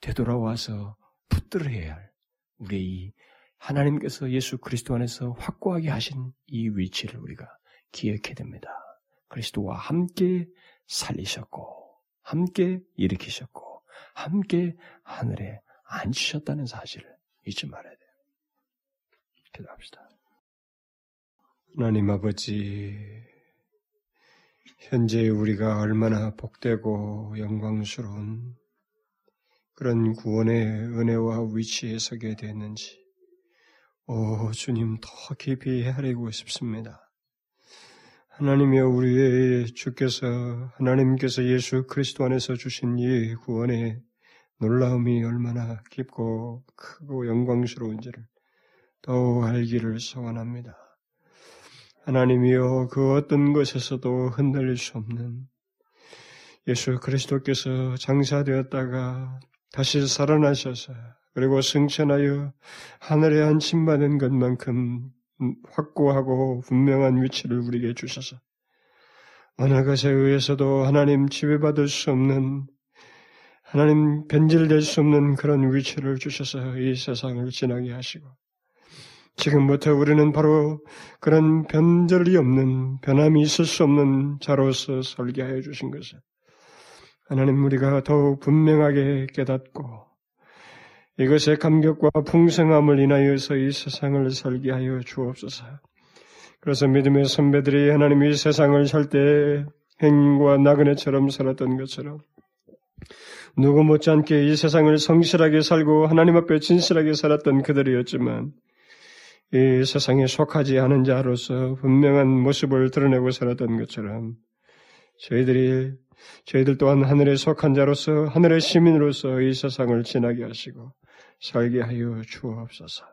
되돌아와서 붙들어야 할 우리의 이 하나님께서 예수 그리스도 안에서 확고하게 하신 이 위치를 우리가 기억해야 됩니다. 그리스도와 함께 살리셨고, 함께 일으키셨고, 함께 하늘에 앉히셨다는 사실을 잊지 말아야 돼요. 기도합시다. 하나님 아버지, 현재 우리가 얼마나 복되고 영광스러운 그런 구원의 은혜와 위치에 서게 됐는지, 오 주님 더 깊이 헤아리고 싶습니다. 하나님이여 우리의 주께서 하나님께서 예수 그리스도 안에서 주신 이 구원의 놀라움이 얼마나 깊고 크고 영광스러운지를 더욱 알기를 소원합니다. 하나님이여 그 어떤 것에서도 흔들릴 수 없는 예수 그리스도께서 장사되었다가 다시 살아나셔서 그리고 승천하여 하늘에 안침받은 것만큼 확고하고 분명한 위치를 우리에게 주셔서 어느 것에 의해서도 하나님 지배받을 수 없는 하나님 변질될 수 없는 그런 위치를 주셔서 이 세상을 지나게 하시고 지금부터 우리는 바로 그런 변절이 없는 변함이 있을 수 없는 자로서 설계하여 주신 것을 하나님 우리가 더욱 분명하게 깨닫고 이것의 감격과 풍성함을 인하여서 이 세상을 설계하여 주옵소서. 그래서 믿음의 선배들이 하나님이 세상을 살 때 행과 나그네처럼 살았던 것처럼 누구 못지않게 이 세상을 성실하게 살고 하나님 앞에 진실하게 살았던 그들이었지만 이 세상에 속하지 않은 자로서 분명한 모습을 드러내고 살았던 것처럼 저희들이 저희들 또한 하늘에 속한 자로서 하늘의 시민으로서 이 세상을 지나게 하시고 살게 하여 주옵소서.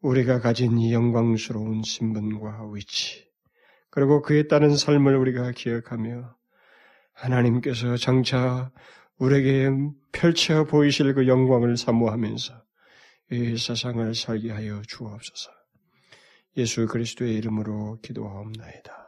우리가 가진 이 영광스러운 신분과 위치, 그리고 그에 따른 삶을 우리가 기억하며 하나님께서 장차 우리에게 펼쳐 보이실 그 영광을 사모하면서 이 세상을 살게 하여 주옵소서. 예수 그리스도의 이름으로 기도하옵나이다.